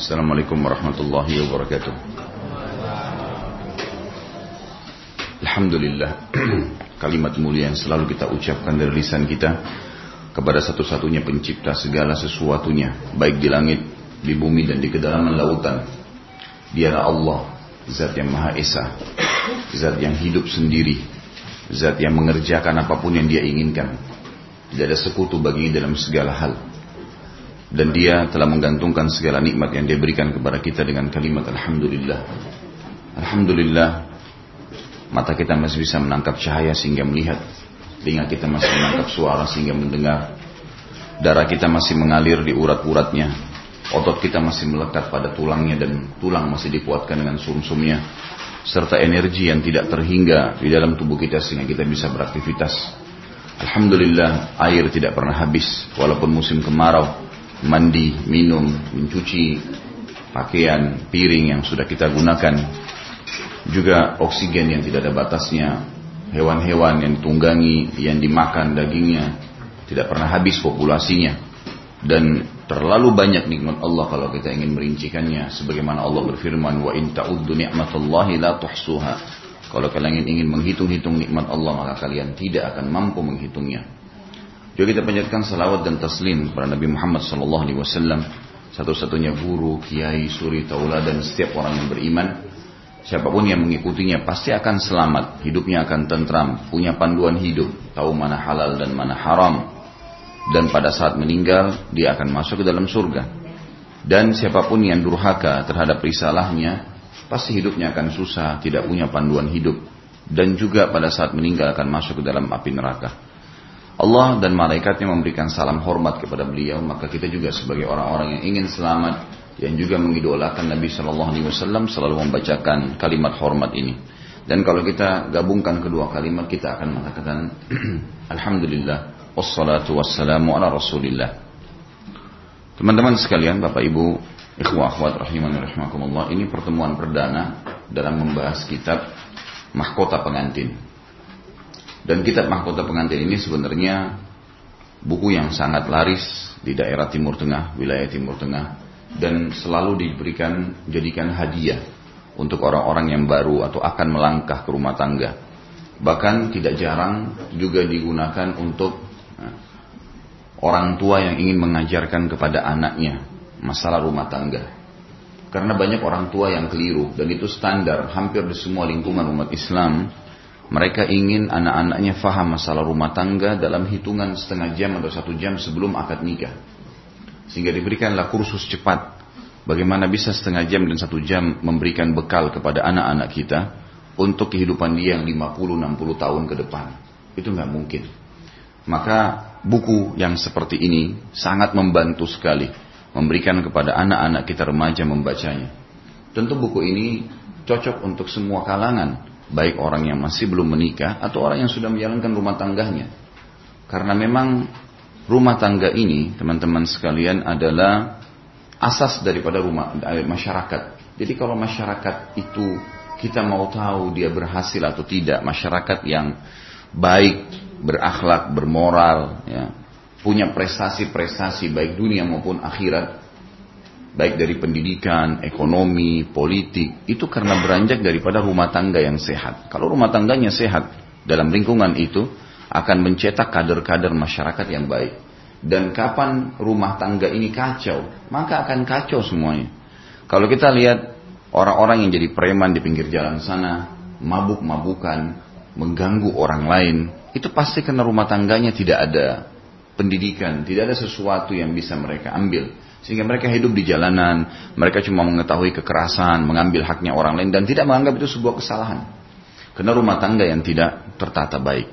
Assalamualaikum warahmatullahi wabarakatuh. Alhamdulillah Kalimat mulia yang selalu kita ucapkan dari lisan kita Kepada satu-satunya pencipta segala sesuatunya Baik di langit, di bumi dan di kedalaman lautan. Dialah Allah Zat yang Maha Esa Zat yang hidup sendiri Zat yang mengerjakan apa pun yang dia inginkan. Tidak ada sekutu baginya dalam segala hal dan dia telah menggantungkan segala nikmat yang dia berikan kepada kita dengan kalimat Alhamdulillah. Alhamdulillah mata kita masih bisa menangkap cahaya sehingga melihat. Telinga kita masih menangkap suara sehingga mendengar. Darah kita masih mengalir di urat-uratnya. Otot kita masih melekat pada tulangnya dan tulang masih dikuatkan dengan sumsumnya. Serta energi yang tidak terhingga di dalam tubuh kita sehingga kita bisa beraktivitas. Alhamdulillah air tidak pernah habis. Walaupun musim kemarau mandi, minum, mencuci pakaian, piring yang sudah kita gunakan, juga oksigen yang tidak ada batasnya, hewan-hewan yang ditunggangi, yang dimakan dagingnya, tidak pernah habis populasinya, dan terlalu banyak nikmat Allah kalau kita ingin merincikannya, sebagaimana Allah berfirman, wa in ta'uddu ni'matallahi la tuhsuha. Kalau kalian ingin menghitung-hitung nikmat Allah, maka kalian tidak akan mampu menghitungnya. Juga kita panjatkan salawat dan taslim kepada Nabi Muhammad sallallahu alaihi wasallam, satu-satunya guru, kiai, suri, tauladan setiap orang yang beriman. Siapa pun yang mengikutinya pasti akan selamat, hidupnya akan tentram, punya panduan hidup, tahu mana halal dan mana haram. Dan pada saat meninggal, dia akan masuk ke dalam surga. Dan siapa pun yang durhaka terhadap risalahnya, pasti hidupnya akan susah, tidak punya panduan hidup. Dan juga pada saat meninggal akan masuk ke dalam api neraka. Allah dan malaikatnya memberikan salam hormat kepada beliau, maka kita juga sebagai orang-orang yang ingin selamat, yang juga mengidolakan Nabi Shallallahu Alaihi Wasallam selalu membacakan kalimat hormat ini. Dan kalau kita gabungkan kedua kalimat, kita akan mengatakan Alhamdulillah, wassalatu wassalamu ala Rasulillah. Teman-teman sekalian, Bapak Ibu, ikhwah akhwat rahimani rahimakumullah, ini pertemuan perdana dalam membahas kitab Mahkota Pengantin. Dan kitab Mahkota Pengantin ini sebenarnya buku yang sangat laris di daerah Timur Tengah, wilayah Timur Tengah, dan selalu diberikan jadikan hadiah untuk orang-orang yang baru atau akan melangkah ke rumah tangga. Bahkan tidak jarang juga digunakan untuk nah, orang tua yang ingin mengajarkan kepada anaknya masalah rumah tangga. Karena banyak orang tua yang keliru dan itu standar hampir di semua lingkungan umat Islam mereka ingin anak-anaknya faham masalah rumah tangga dalam hitungan setengah jam atau satu jam sebelum akad nikah. Sehingga diberikanlah kursus cepat. Bagaimana bisa setengah jam dan satu jam memberikan bekal kepada anak-anak kita untuk kehidupan dia yang 50-60 tahun ke depan. Itu nggak mungkin. Maka buku yang seperti ini sangat membantu sekali memberikan kepada anak-anak kita remaja membacanya. Tentu buku ini cocok untuk semua kalangan baik orang yang masih belum menikah atau orang yang sudah menjalankan rumah tangganya. Karena memang rumah tangga ini, teman-teman sekalian, adalah asas daripada rumah eh, masyarakat. Jadi kalau masyarakat itu kita mau tahu dia berhasil atau tidak, masyarakat yang baik, berakhlak, bermoral, ya, punya prestasi-prestasi baik dunia maupun akhirat, baik dari pendidikan, ekonomi, politik, itu karena beranjak daripada rumah tangga yang sehat. Kalau rumah tangganya sehat dalam lingkungan itu akan mencetak kader-kader masyarakat yang baik. Dan kapan rumah tangga ini kacau, maka akan kacau semuanya. Kalau kita lihat orang-orang yang jadi preman di pinggir jalan sana, mabuk-mabukan, mengganggu orang lain, itu pasti karena rumah tangganya tidak ada pendidikan, tidak ada sesuatu yang bisa mereka ambil sehingga mereka hidup di jalanan, mereka cuma mengetahui kekerasan, mengambil haknya orang lain dan tidak menganggap itu sebuah kesalahan. Karena rumah tangga yang tidak tertata baik.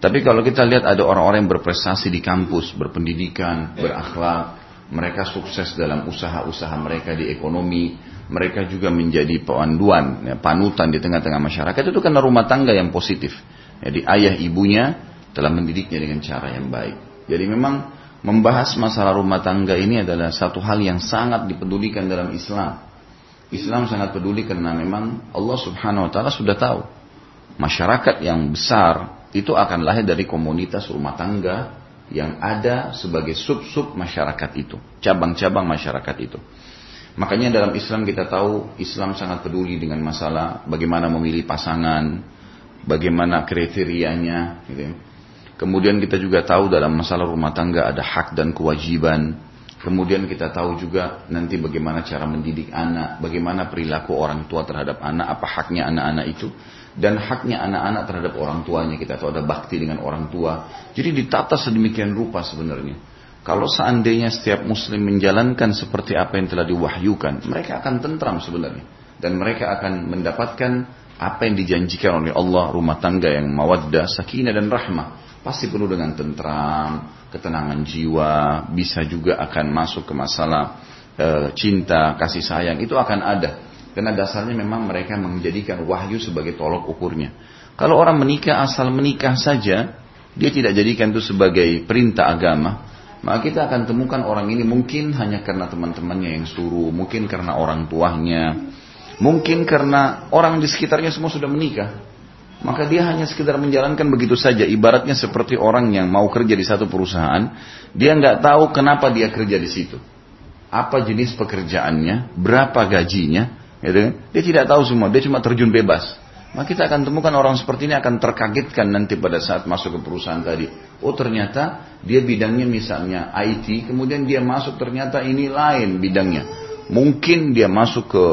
Tapi kalau kita lihat ada orang-orang yang berprestasi di kampus, berpendidikan, berakhlak, mereka sukses dalam usaha-usaha mereka di ekonomi, mereka juga menjadi panduan, ya, panutan di tengah-tengah masyarakat itu karena rumah tangga yang positif. Jadi ayah ibunya telah mendidiknya dengan cara yang baik. Jadi memang membahas masalah rumah tangga ini adalah satu hal yang sangat dipedulikan dalam Islam. Islam sangat peduli karena memang Allah Subhanahu wa taala sudah tahu masyarakat yang besar itu akan lahir dari komunitas rumah tangga yang ada sebagai sub-sub masyarakat itu, cabang-cabang masyarakat itu. Makanya dalam Islam kita tahu Islam sangat peduli dengan masalah bagaimana memilih pasangan, bagaimana kriterianya. Gitu. Ya. Kemudian kita juga tahu dalam masalah rumah tangga ada hak dan kewajiban. Kemudian kita tahu juga nanti bagaimana cara mendidik anak, bagaimana perilaku orang tua terhadap anak, apa haknya anak-anak itu, dan haknya anak-anak terhadap orang tuanya. Kita tahu ada bakti dengan orang tua. Jadi ditata sedemikian rupa sebenarnya. Kalau seandainya setiap muslim menjalankan seperti apa yang telah diwahyukan, mereka akan tentram sebenarnya. Dan mereka akan mendapatkan apa yang dijanjikan oleh Allah, rumah tangga yang mawaddah, sakinah dan rahmah. Pasti penuh dengan tentram, ketenangan jiwa, bisa juga akan masuk ke masalah e, cinta, kasih sayang, itu akan ada. Karena dasarnya memang mereka menjadikan wahyu sebagai tolok ukurnya. Kalau orang menikah asal menikah saja, dia tidak jadikan itu sebagai perintah agama, maka kita akan temukan orang ini mungkin hanya karena teman-temannya yang suruh, mungkin karena orang tuanya, mungkin karena orang di sekitarnya semua sudah menikah. Maka dia hanya sekedar menjalankan begitu saja. Ibaratnya seperti orang yang mau kerja di satu perusahaan, dia nggak tahu kenapa dia kerja di situ. Apa jenis pekerjaannya, berapa gajinya, gitu kan? Dia tidak tahu semua, dia cuma terjun bebas. Maka kita akan temukan orang seperti ini akan terkagetkan nanti pada saat masuk ke perusahaan tadi. Oh ternyata dia bidangnya misalnya IT, kemudian dia masuk ternyata ini lain bidangnya. Mungkin dia masuk ke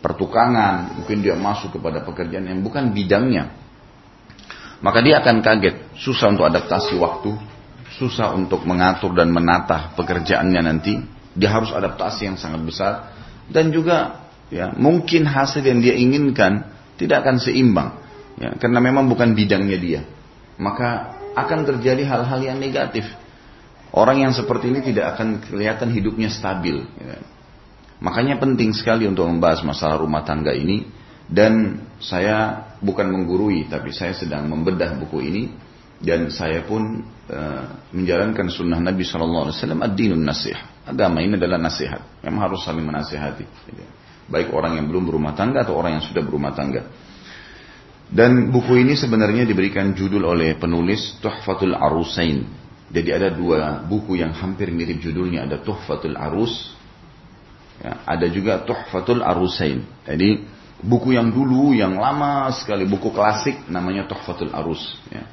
pertukangan, mungkin dia masuk kepada pekerjaan yang bukan bidangnya. Maka dia akan kaget, susah untuk adaptasi waktu, susah untuk mengatur dan menata pekerjaannya nanti. Dia harus adaptasi yang sangat besar. Dan juga ya mungkin hasil yang dia inginkan tidak akan seimbang. Ya, karena memang bukan bidangnya dia. Maka akan terjadi hal-hal yang negatif. Orang yang seperti ini tidak akan kelihatan hidupnya stabil ya. makanya penting sekali untuk membahas masalah rumah tangga ini. Dan saya bukan menggurui tapi saya sedang membedah buku ini dan saya pun uh, menjalankan sunnah Nabi Shallallahu Alaihi Wasallam ad-dinun nasih agama ini adalah nasihat memang harus saling menasihati baik orang yang belum berumah tangga atau orang yang sudah berumah tangga. Dan buku ini sebenarnya diberikan judul oleh penulis Tuhfatul Arusain. Jadi ada dua buku yang hampir mirip judulnya, ada Tuhfatul Arus, ya, ada juga Tuhfatul Arusain. Jadi buku yang dulu, yang lama sekali, buku klasik namanya Tuhfatul Arus. Ya.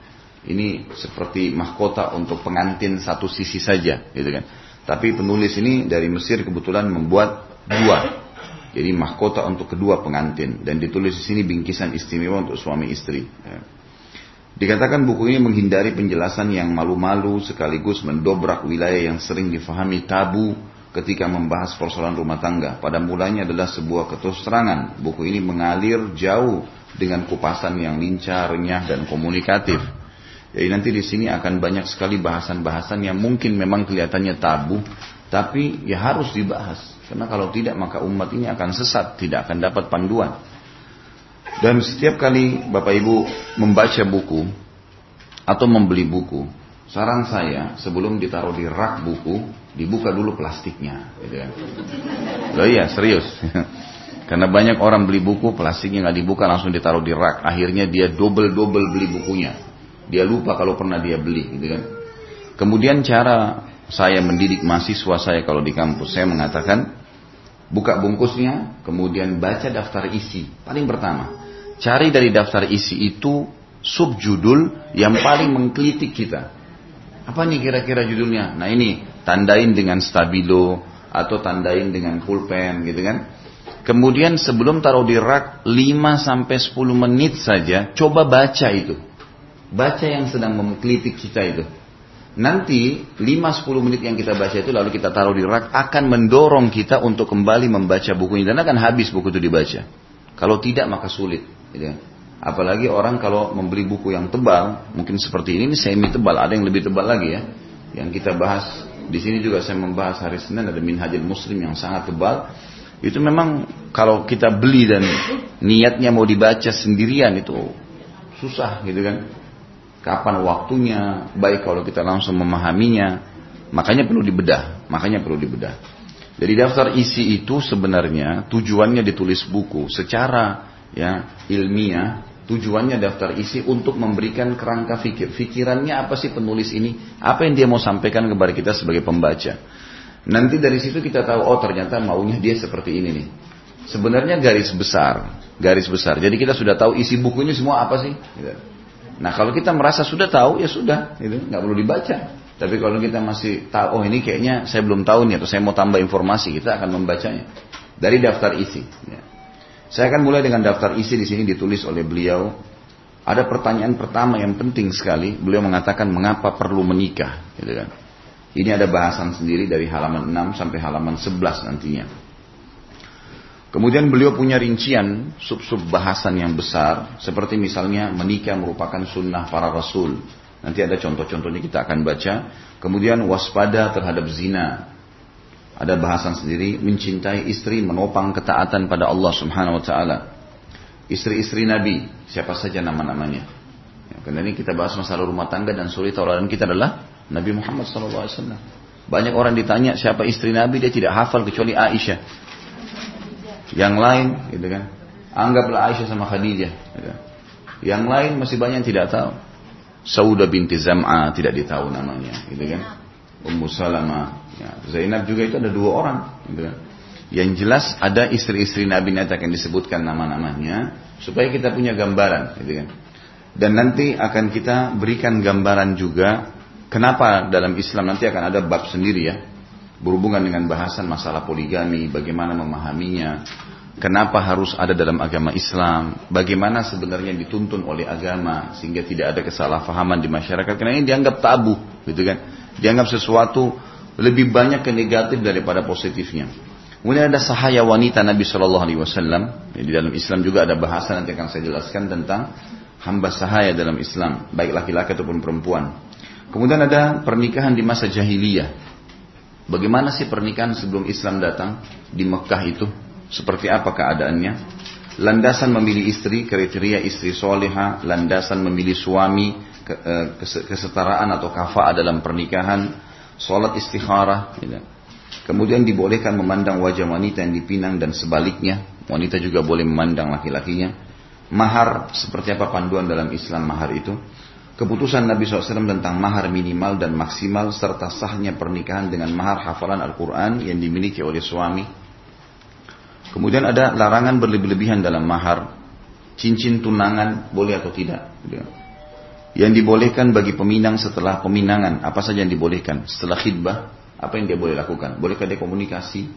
Ini seperti mahkota untuk pengantin satu sisi saja, gitu kan. Tapi penulis ini dari Mesir kebetulan membuat dua jadi mahkota untuk kedua pengantin dan ditulis di sini bingkisan istimewa untuk suami istri. Ya. Dikatakan buku ini menghindari penjelasan yang malu-malu sekaligus mendobrak wilayah yang sering difahami tabu ketika membahas persoalan rumah tangga. Pada mulanya adalah sebuah keterus terangan. Buku ini mengalir jauh dengan kupasan yang lincah, renyah, dan komunikatif. Jadi nanti di sini akan banyak sekali bahasan-bahasan yang mungkin memang kelihatannya tabu, tapi ya harus dibahas. Karena kalau tidak maka umat ini akan sesat, tidak akan dapat panduan. Dan setiap kali Bapak Ibu membaca buku atau membeli buku, saran saya sebelum ditaruh di rak buku, dibuka dulu plastiknya. Gitu kan. Loh iya, serius. Karena banyak orang beli buku, plastiknya nggak dibuka langsung ditaruh di rak. Akhirnya dia double-double beli bukunya. Dia lupa kalau pernah dia beli, gitu kan. Kemudian cara saya mendidik mahasiswa saya kalau di kampus, saya mengatakan buka bungkusnya, kemudian baca daftar isi. Paling pertama, cari dari daftar isi itu subjudul yang paling mengkritik kita. Apa nih kira-kira judulnya? Nah ini tandain dengan stabilo atau tandain dengan pulpen gitu kan. Kemudian sebelum taruh di rak 5 sampai 10 menit saja coba baca itu. Baca yang sedang mengkritik kita itu. Nanti 5-10 menit yang kita baca itu lalu kita taruh di rak akan mendorong kita untuk kembali membaca buku ini dan akan habis buku itu dibaca. Kalau tidak maka sulit. Gitu. Apalagi orang kalau membeli buku yang tebal, mungkin seperti ini, ini semi tebal, ada yang lebih tebal lagi ya. Yang kita bahas di sini juga saya membahas hari Senin ada Minhajul Muslim yang sangat tebal. Itu memang kalau kita beli dan niatnya mau dibaca sendirian itu susah gitu kan kapan waktunya, baik kalau kita langsung memahaminya, makanya perlu dibedah, makanya perlu dibedah. Jadi daftar isi itu sebenarnya tujuannya ditulis buku secara ya ilmiah, tujuannya daftar isi untuk memberikan kerangka fikir. Fikirannya apa sih penulis ini? Apa yang dia mau sampaikan kepada kita sebagai pembaca? Nanti dari situ kita tahu, oh ternyata maunya dia seperti ini nih. Sebenarnya garis besar, garis besar. Jadi kita sudah tahu isi bukunya semua apa sih. Gitu. Nah kalau kita merasa sudah tahu, ya sudah, gitu. nggak perlu dibaca. Tapi kalau kita masih tahu, oh ini kayaknya saya belum tahu nih, atau saya mau tambah informasi, kita akan membacanya dari daftar isi. Ya. Saya akan mulai dengan daftar isi di sini ditulis oleh beliau. Ada pertanyaan pertama yang penting sekali. Beliau mengatakan mengapa perlu menikah, gitu kan. Ini ada bahasan sendiri dari halaman 6 sampai halaman 11 nantinya. Kemudian beliau punya rincian sub-sub bahasan yang besar, seperti misalnya menikah merupakan sunnah para rasul. Nanti ada contoh-contohnya kita akan baca. Kemudian waspada terhadap zina. Ada bahasan sendiri, mencintai istri, menopang ketaatan pada Allah subhanahu wa ta'ala. Istri-istri Nabi, siapa saja nama-namanya. Ya, karena ini kita bahas masalah rumah tangga dan suri tauladan kita adalah Nabi Muhammad SAW. Banyak orang ditanya siapa istri Nabi, dia tidak hafal kecuali Aisyah yang lain gitu kan anggaplah Aisyah sama Khadijah gitu. yang lain masih banyak yang tidak tahu Sauda binti Zam'a tidak ditahu namanya gitu kan Ummu Salamah ya. Zainab juga itu ada dua orang gitu kan yang jelas ada istri-istri Nabi nanti akan disebutkan nama-namanya supaya kita punya gambaran gitu kan dan nanti akan kita berikan gambaran juga kenapa dalam Islam nanti akan ada bab sendiri ya berhubungan dengan bahasan masalah poligami, bagaimana memahaminya, kenapa harus ada dalam agama Islam, bagaimana sebenarnya dituntun oleh agama sehingga tidak ada kesalahpahaman di masyarakat karena ini dianggap tabu, gitu kan? Dianggap sesuatu lebih banyak ke negatif daripada positifnya. Kemudian ada sahaya wanita Nabi Shallallahu Alaihi Wasallam. Di dalam Islam juga ada bahasa nanti akan saya jelaskan tentang hamba sahaya dalam Islam, baik laki-laki ataupun perempuan. Kemudian ada pernikahan di masa jahiliyah. Bagaimana sih pernikahan sebelum Islam datang di Mekah itu? Seperti apa keadaannya? Landasan memilih istri, kriteria istri soleha, landasan memilih suami, eh, kesetaraan atau kafa'ah dalam pernikahan, sholat istikharah. Gitu. Kemudian dibolehkan memandang wajah wanita yang dipinang dan sebaliknya. Wanita juga boleh memandang laki-lakinya. Mahar, seperti apa panduan dalam Islam mahar itu? keputusan Nabi SAW tentang mahar minimal dan maksimal serta sahnya pernikahan dengan mahar hafalan Al-Quran yang dimiliki oleh suami. Kemudian ada larangan berlebih-lebihan dalam mahar, cincin tunangan boleh atau tidak. Yang dibolehkan bagi peminang setelah peminangan, apa saja yang dibolehkan? Setelah khidbah, apa yang dia boleh lakukan? Bolehkah dia komunikasi?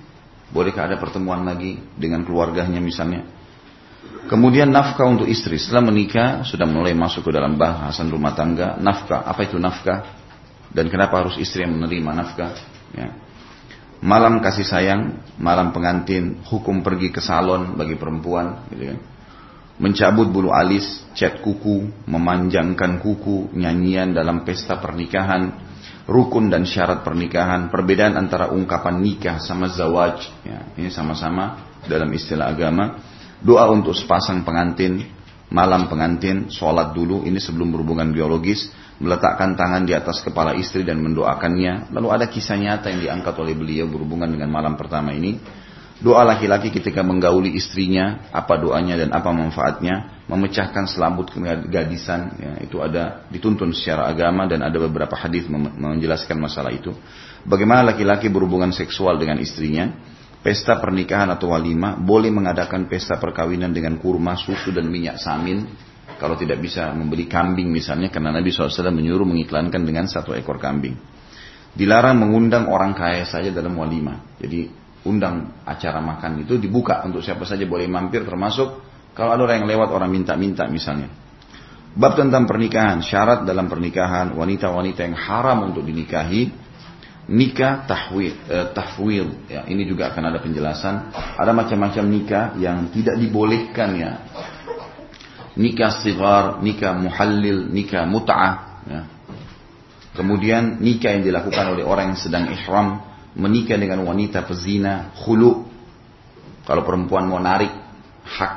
Bolehkah ada pertemuan lagi dengan keluarganya misalnya? Kemudian nafkah untuk istri. Setelah menikah, sudah mulai masuk ke dalam bahasan rumah tangga. Nafkah, apa itu nafkah? Dan kenapa harus istri yang menerima nafkah? Ya. Malam kasih sayang, malam pengantin, hukum pergi ke salon bagi perempuan. Gitu kan. Mencabut bulu alis, cat kuku, memanjangkan kuku, nyanyian dalam pesta pernikahan, rukun dan syarat pernikahan, perbedaan antara ungkapan nikah sama zawaj. Ya, ini sama-sama dalam istilah agama Doa untuk sepasang pengantin, malam pengantin, sholat dulu, ini sebelum berhubungan biologis, meletakkan tangan di atas kepala istri dan mendoakannya. Lalu ada kisah nyata yang diangkat oleh beliau berhubungan dengan malam pertama ini. Doa laki-laki ketika menggauli istrinya, apa doanya dan apa manfaatnya, memecahkan selambut kegadisan, ya, itu ada dituntun secara agama dan ada beberapa hadis menjelaskan masalah itu. Bagaimana laki-laki berhubungan seksual dengan istrinya, pesta pernikahan atau walima boleh mengadakan pesta perkawinan dengan kurma, susu dan minyak samin kalau tidak bisa membeli kambing misalnya karena Nabi SAW menyuruh mengiklankan dengan satu ekor kambing. Dilarang mengundang orang kaya saja dalam walima. Jadi undang acara makan itu dibuka untuk siapa saja boleh mampir termasuk kalau ada orang yang lewat orang minta-minta misalnya. Bab tentang pernikahan, syarat dalam pernikahan, wanita-wanita yang haram untuk dinikahi, nikah tahwil, eh, tahwil ya ini juga akan ada penjelasan ada macam-macam nikah yang tidak dibolehkan ya nikah sigar nikah muhallil nikah mut'ah ya. kemudian nikah yang dilakukan oleh orang yang sedang ihram menikah dengan wanita pezina khulu. Kalau perempuan mau narik hak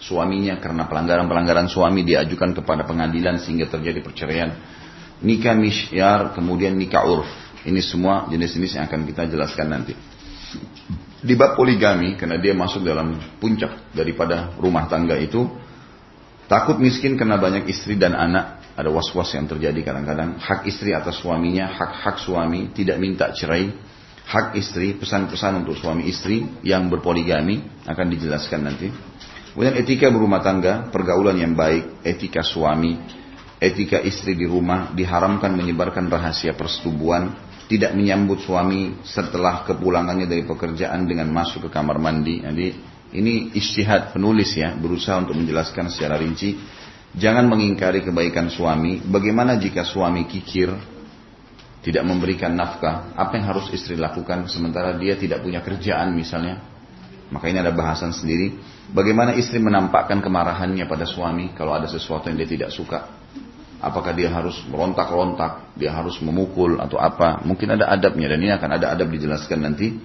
suaminya karena pelanggaran-pelanggaran suami diajukan kepada pengadilan sehingga terjadi perceraian. Nikah misyar kemudian nikah urf. Ini semua jenis-jenis yang akan kita jelaskan nanti. Di bab poligami, karena dia masuk dalam puncak daripada rumah tangga itu, takut miskin karena banyak istri dan anak, ada was-was yang terjadi kadang-kadang, hak istri atas suaminya, hak-hak suami, tidak minta cerai, hak istri, pesan-pesan untuk suami istri yang berpoligami akan dijelaskan nanti. Kemudian etika berumah tangga, pergaulan yang baik, etika suami, etika istri di rumah, diharamkan menyebarkan rahasia persetubuhan, tidak menyambut suami setelah kepulangannya dari pekerjaan dengan masuk ke kamar mandi. Jadi ini istihad penulis ya, berusaha untuk menjelaskan secara rinci. Jangan mengingkari kebaikan suami. Bagaimana jika suami kikir, tidak memberikan nafkah, apa yang harus istri lakukan sementara dia tidak punya kerjaan misalnya? Maka ini ada bahasan sendiri. Bagaimana istri menampakkan kemarahannya pada suami kalau ada sesuatu yang dia tidak suka? Apakah dia harus merontak-rontak, dia harus memukul atau apa? Mungkin ada adabnya dan ini akan ada adab dijelaskan nanti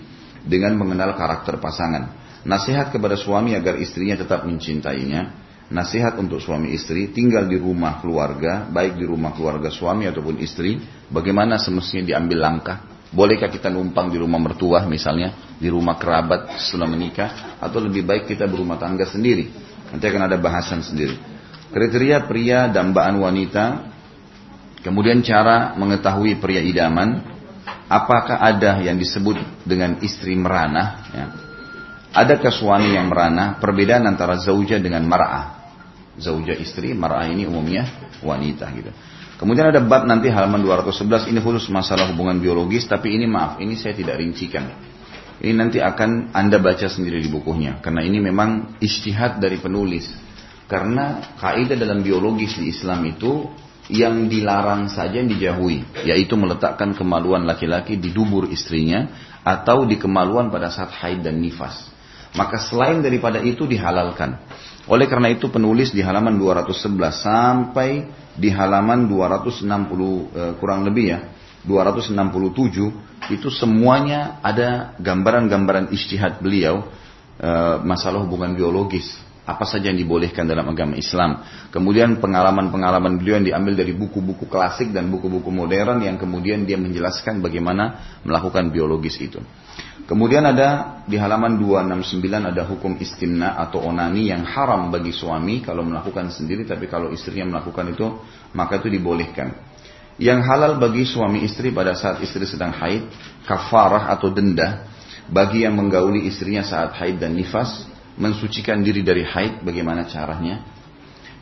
dengan mengenal karakter pasangan. Nasihat kepada suami agar istrinya tetap mencintainya. Nasihat untuk suami istri tinggal di rumah keluarga, baik di rumah keluarga suami ataupun istri, bagaimana semestinya diambil langkah Bolehkah kita numpang di rumah mertua misalnya, di rumah kerabat setelah menikah, atau lebih baik kita berumah tangga sendiri? Nanti akan ada bahasan sendiri. Kriteria pria dambaan wanita, kemudian cara mengetahui pria idaman, apakah ada yang disebut dengan istri meranah? Ya. Adakah suami yang meranah? Perbedaan antara zauja dengan mar'ah. Zauja istri, mar'ah ini umumnya wanita gitu. Kemudian ada bab nanti halaman 211 ini khusus masalah hubungan biologis tapi ini maaf ini saya tidak rincikan. Ini nanti akan Anda baca sendiri di bukunya karena ini memang istihad dari penulis. Karena kaidah dalam biologis di Islam itu yang dilarang saja yang dijauhi, yaitu meletakkan kemaluan laki-laki di dubur istrinya atau di kemaluan pada saat haid dan nifas. Maka selain daripada itu dihalalkan. Oleh karena itu penulis di halaman 211 sampai di halaman 260 eh, kurang lebih ya 267 itu semuanya ada gambaran-gambaran istihad beliau eh, masalah hubungan biologis apa saja yang dibolehkan dalam agama Islam. Kemudian pengalaman-pengalaman beliau yang diambil dari buku-buku klasik dan buku-buku modern yang kemudian dia menjelaskan bagaimana melakukan biologis itu. Kemudian ada di halaman 269 ada hukum istimna atau onani yang haram bagi suami kalau melakukan sendiri tapi kalau istrinya melakukan itu maka itu dibolehkan. Yang halal bagi suami istri pada saat istri sedang haid, kafarah atau denda bagi yang menggauli istrinya saat haid dan nifas, mensucikan diri dari haid bagaimana caranya?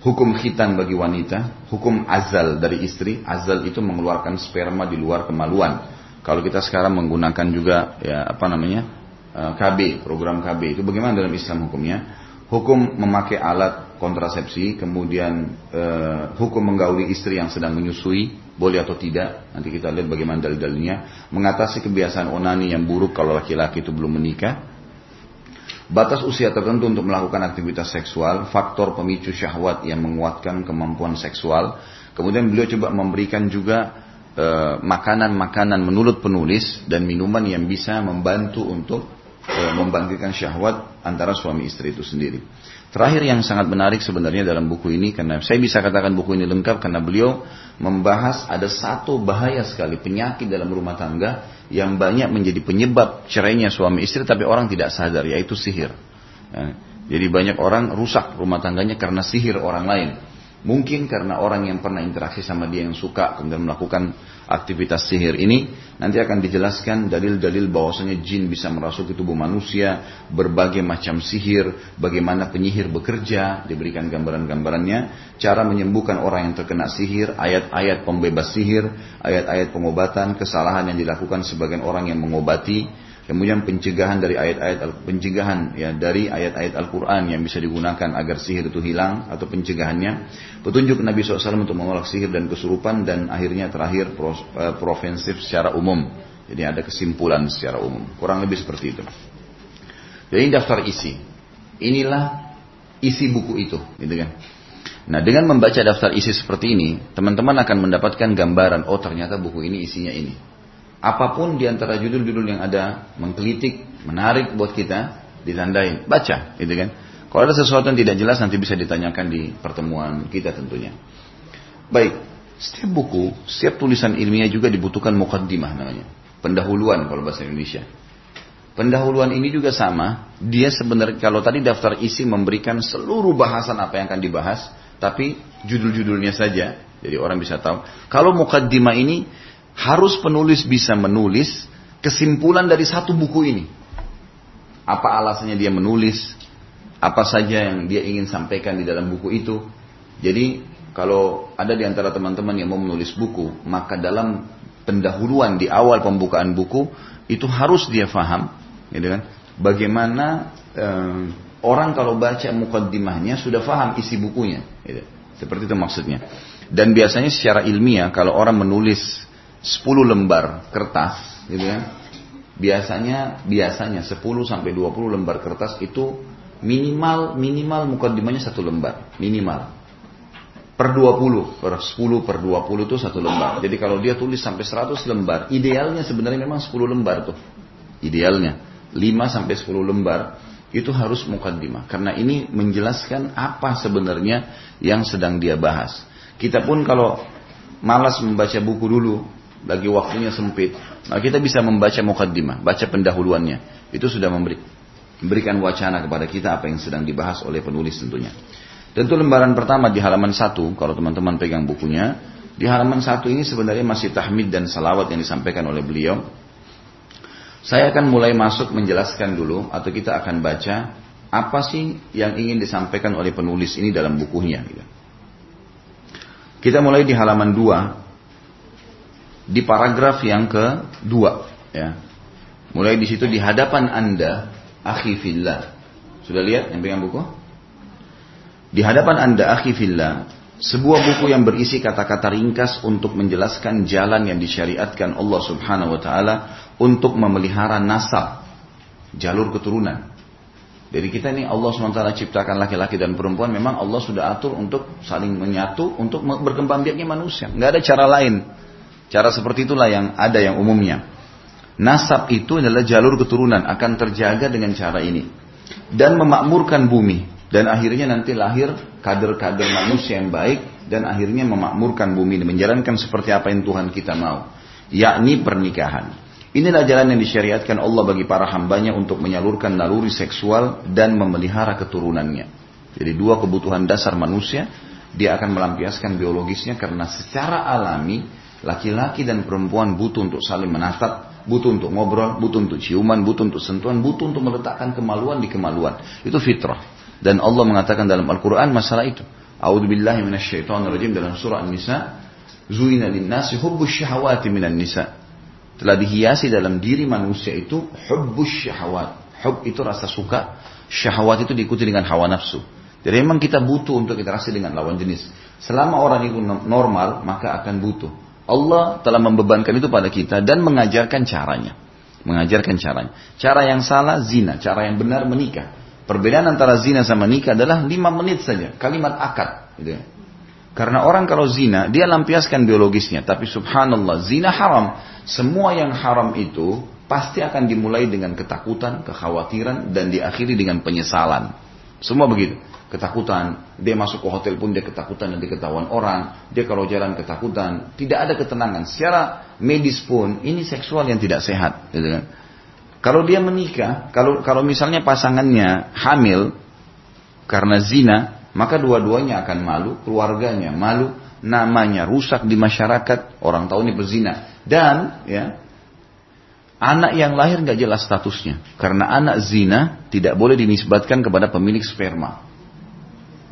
Hukum khitan bagi wanita, hukum azal dari istri, azal itu mengeluarkan sperma di luar kemaluan kalau kita sekarang menggunakan juga ya apa namanya eh, KB, program KB itu bagaimana dalam Islam hukumnya? Hukum memakai alat kontrasepsi, kemudian eh, hukum menggauli istri yang sedang menyusui, boleh atau tidak? Nanti kita lihat bagaimana dalil-dalilnya. Mengatasi kebiasaan onani yang buruk kalau laki-laki itu belum menikah. Batas usia tertentu untuk melakukan aktivitas seksual, faktor pemicu syahwat yang menguatkan kemampuan seksual. Kemudian beliau coba memberikan juga makanan-makanan e, menurut penulis dan minuman yang bisa membantu untuk e, membangkitkan syahwat antara suami istri itu sendiri. Terakhir yang sangat menarik sebenarnya dalam buku ini karena saya bisa katakan buku ini lengkap karena beliau membahas ada satu bahaya sekali penyakit dalam rumah tangga yang banyak menjadi penyebab cerainya suami istri tapi orang tidak sadar yaitu sihir. Ya, jadi banyak orang rusak rumah tangganya karena sihir orang lain. Mungkin karena orang yang pernah interaksi sama dia yang suka kemudian melakukan aktivitas sihir ini nanti akan dijelaskan dalil-dalil bahwasanya jin bisa merasuk ke tubuh manusia, berbagai macam sihir, bagaimana penyihir bekerja, diberikan gambaran-gambarannya, cara menyembuhkan orang yang terkena sihir, ayat-ayat pembebas sihir, ayat-ayat pengobatan, kesalahan yang dilakukan sebagian orang yang mengobati, Kemudian pencegahan dari ayat-ayat pencegahan ya dari ayat-ayat Al-Qur'an yang bisa digunakan agar sihir itu hilang atau pencegahannya. Petunjuk Nabi SAW untuk menolak sihir dan kesurupan dan akhirnya terakhir eh, profensif secara umum. Jadi ada kesimpulan secara umum. Kurang lebih seperti itu. Jadi daftar isi. Inilah isi buku itu, gitu kan. Nah, dengan membaca daftar isi seperti ini, teman-teman akan mendapatkan gambaran, oh ternyata buku ini isinya ini apa pun di antara judul-judul yang ada menggelitik, menarik buat kita, ditandai, baca, gitu kan. Kalau ada sesuatu yang tidak jelas nanti bisa ditanyakan di pertemuan kita tentunya. Baik, setiap buku, setiap tulisan ilmiah juga dibutuhkan mukaddimah namanya. Pendahuluan kalau bahasa Indonesia. Pendahuluan ini juga sama, dia sebenarnya kalau tadi daftar isi memberikan seluruh bahasan apa yang akan dibahas, tapi judul-judulnya saja, jadi orang bisa tahu. Kalau mukaddimah ini harus penulis bisa menulis kesimpulan dari satu buku ini. Apa alasannya dia menulis, apa saja yang dia ingin sampaikan di dalam buku itu. Jadi kalau ada di antara teman-teman yang mau menulis buku, maka dalam pendahuluan di awal pembukaan buku itu harus dia faham, gitu kan? Bagaimana eh, orang kalau baca mukaddimahnya sudah faham isi bukunya, gitu. seperti itu maksudnya. Dan biasanya secara ilmiah kalau orang menulis 10 lembar kertas, gitu kan? biasanya biasanya 10 sampai 20 lembar kertas itu minimal minimal mukaddimahnya satu lembar minimal. Per 20 per 10 per 20 itu satu lembar. Jadi kalau dia tulis sampai 100 lembar idealnya sebenarnya memang 10 lembar tuh. Idealnya 5 sampai 10 lembar itu harus mukaddimah karena ini menjelaskan apa sebenarnya yang sedang dia bahas. Kita pun kalau malas membaca buku dulu lagi waktunya sempit, maka kita bisa membaca mukaddimah, baca pendahuluannya. Itu sudah memberi, memberikan wacana kepada kita apa yang sedang dibahas oleh penulis tentunya. Tentu lembaran pertama di halaman satu, kalau teman-teman pegang bukunya, di halaman satu ini sebenarnya masih tahmid dan salawat yang disampaikan oleh beliau. Saya akan mulai masuk menjelaskan dulu, atau kita akan baca apa sih yang ingin disampaikan oleh penulis ini dalam bukunya. Gitu. Kita mulai di halaman 2 di paragraf yang kedua ya. Mulai di situ di hadapan Anda akhi fillah. Sudah lihat yang pegang buku? Di hadapan Anda akhi fillah, sebuah buku yang berisi kata-kata ringkas untuk menjelaskan jalan yang disyariatkan Allah Subhanahu wa taala untuk memelihara nasab, jalur keturunan. Jadi kita ini Allah SWT ciptakan laki-laki dan perempuan memang Allah sudah atur untuk saling menyatu untuk berkembang biaknya manusia. Nggak ada cara lain. Cara seperti itulah yang ada yang umumnya. Nasab itu adalah jalur keturunan akan terjaga dengan cara ini. Dan memakmurkan bumi. Dan akhirnya nanti lahir kader-kader manusia yang baik. Dan akhirnya memakmurkan bumi. Dan menjalankan seperti apa yang Tuhan kita mau. Yakni pernikahan. Inilah jalan yang disyariatkan Allah bagi para hambanya untuk menyalurkan naluri seksual dan memelihara keturunannya. Jadi dua kebutuhan dasar manusia, dia akan melampiaskan biologisnya karena secara alami Laki-laki dan perempuan butuh untuk saling menatap, butuh untuk ngobrol, butuh untuk ciuman, butuh untuk sentuhan, butuh untuk meletakkan kemaluan di kemaluan. Itu fitrah. Dan Allah mengatakan dalam Al-Quran masalah itu. A'udzubillahi minasyaitonirrajim dalam surah An-Nisa. Zuina linnasi hubbus syahawati minan nisa. Telah dihiasi dalam diri manusia itu hubbus syahawat. Hub itu rasa suka, syahwat itu diikuti dengan hawa nafsu. Jadi memang kita butuh untuk interaksi dengan lawan jenis. Selama orang itu normal, maka akan butuh. Allah telah membebankan itu pada kita dan mengajarkan caranya. Mengajarkan caranya. Cara yang salah zina, cara yang benar menikah. Perbedaan antara zina sama nikah adalah lima menit saja, kalimat akad. Gitu ya. Karena orang kalau zina, dia lampiaskan biologisnya. Tapi subhanallah, zina haram. Semua yang haram itu pasti akan dimulai dengan ketakutan, kekhawatiran, dan diakhiri dengan penyesalan. Semua begitu ketakutan. Dia masuk ke hotel pun dia ketakutan dan diketahuan orang. Dia kalau jalan ketakutan. Tidak ada ketenangan. Secara medis pun ini seksual yang tidak sehat. Gitu kan. Kalau dia menikah, kalau kalau misalnya pasangannya hamil karena zina, maka dua-duanya akan malu, keluarganya malu, namanya rusak di masyarakat, orang tahu ini berzina. Dan ya, anak yang lahir nggak jelas statusnya, karena anak zina tidak boleh dinisbatkan kepada pemilik sperma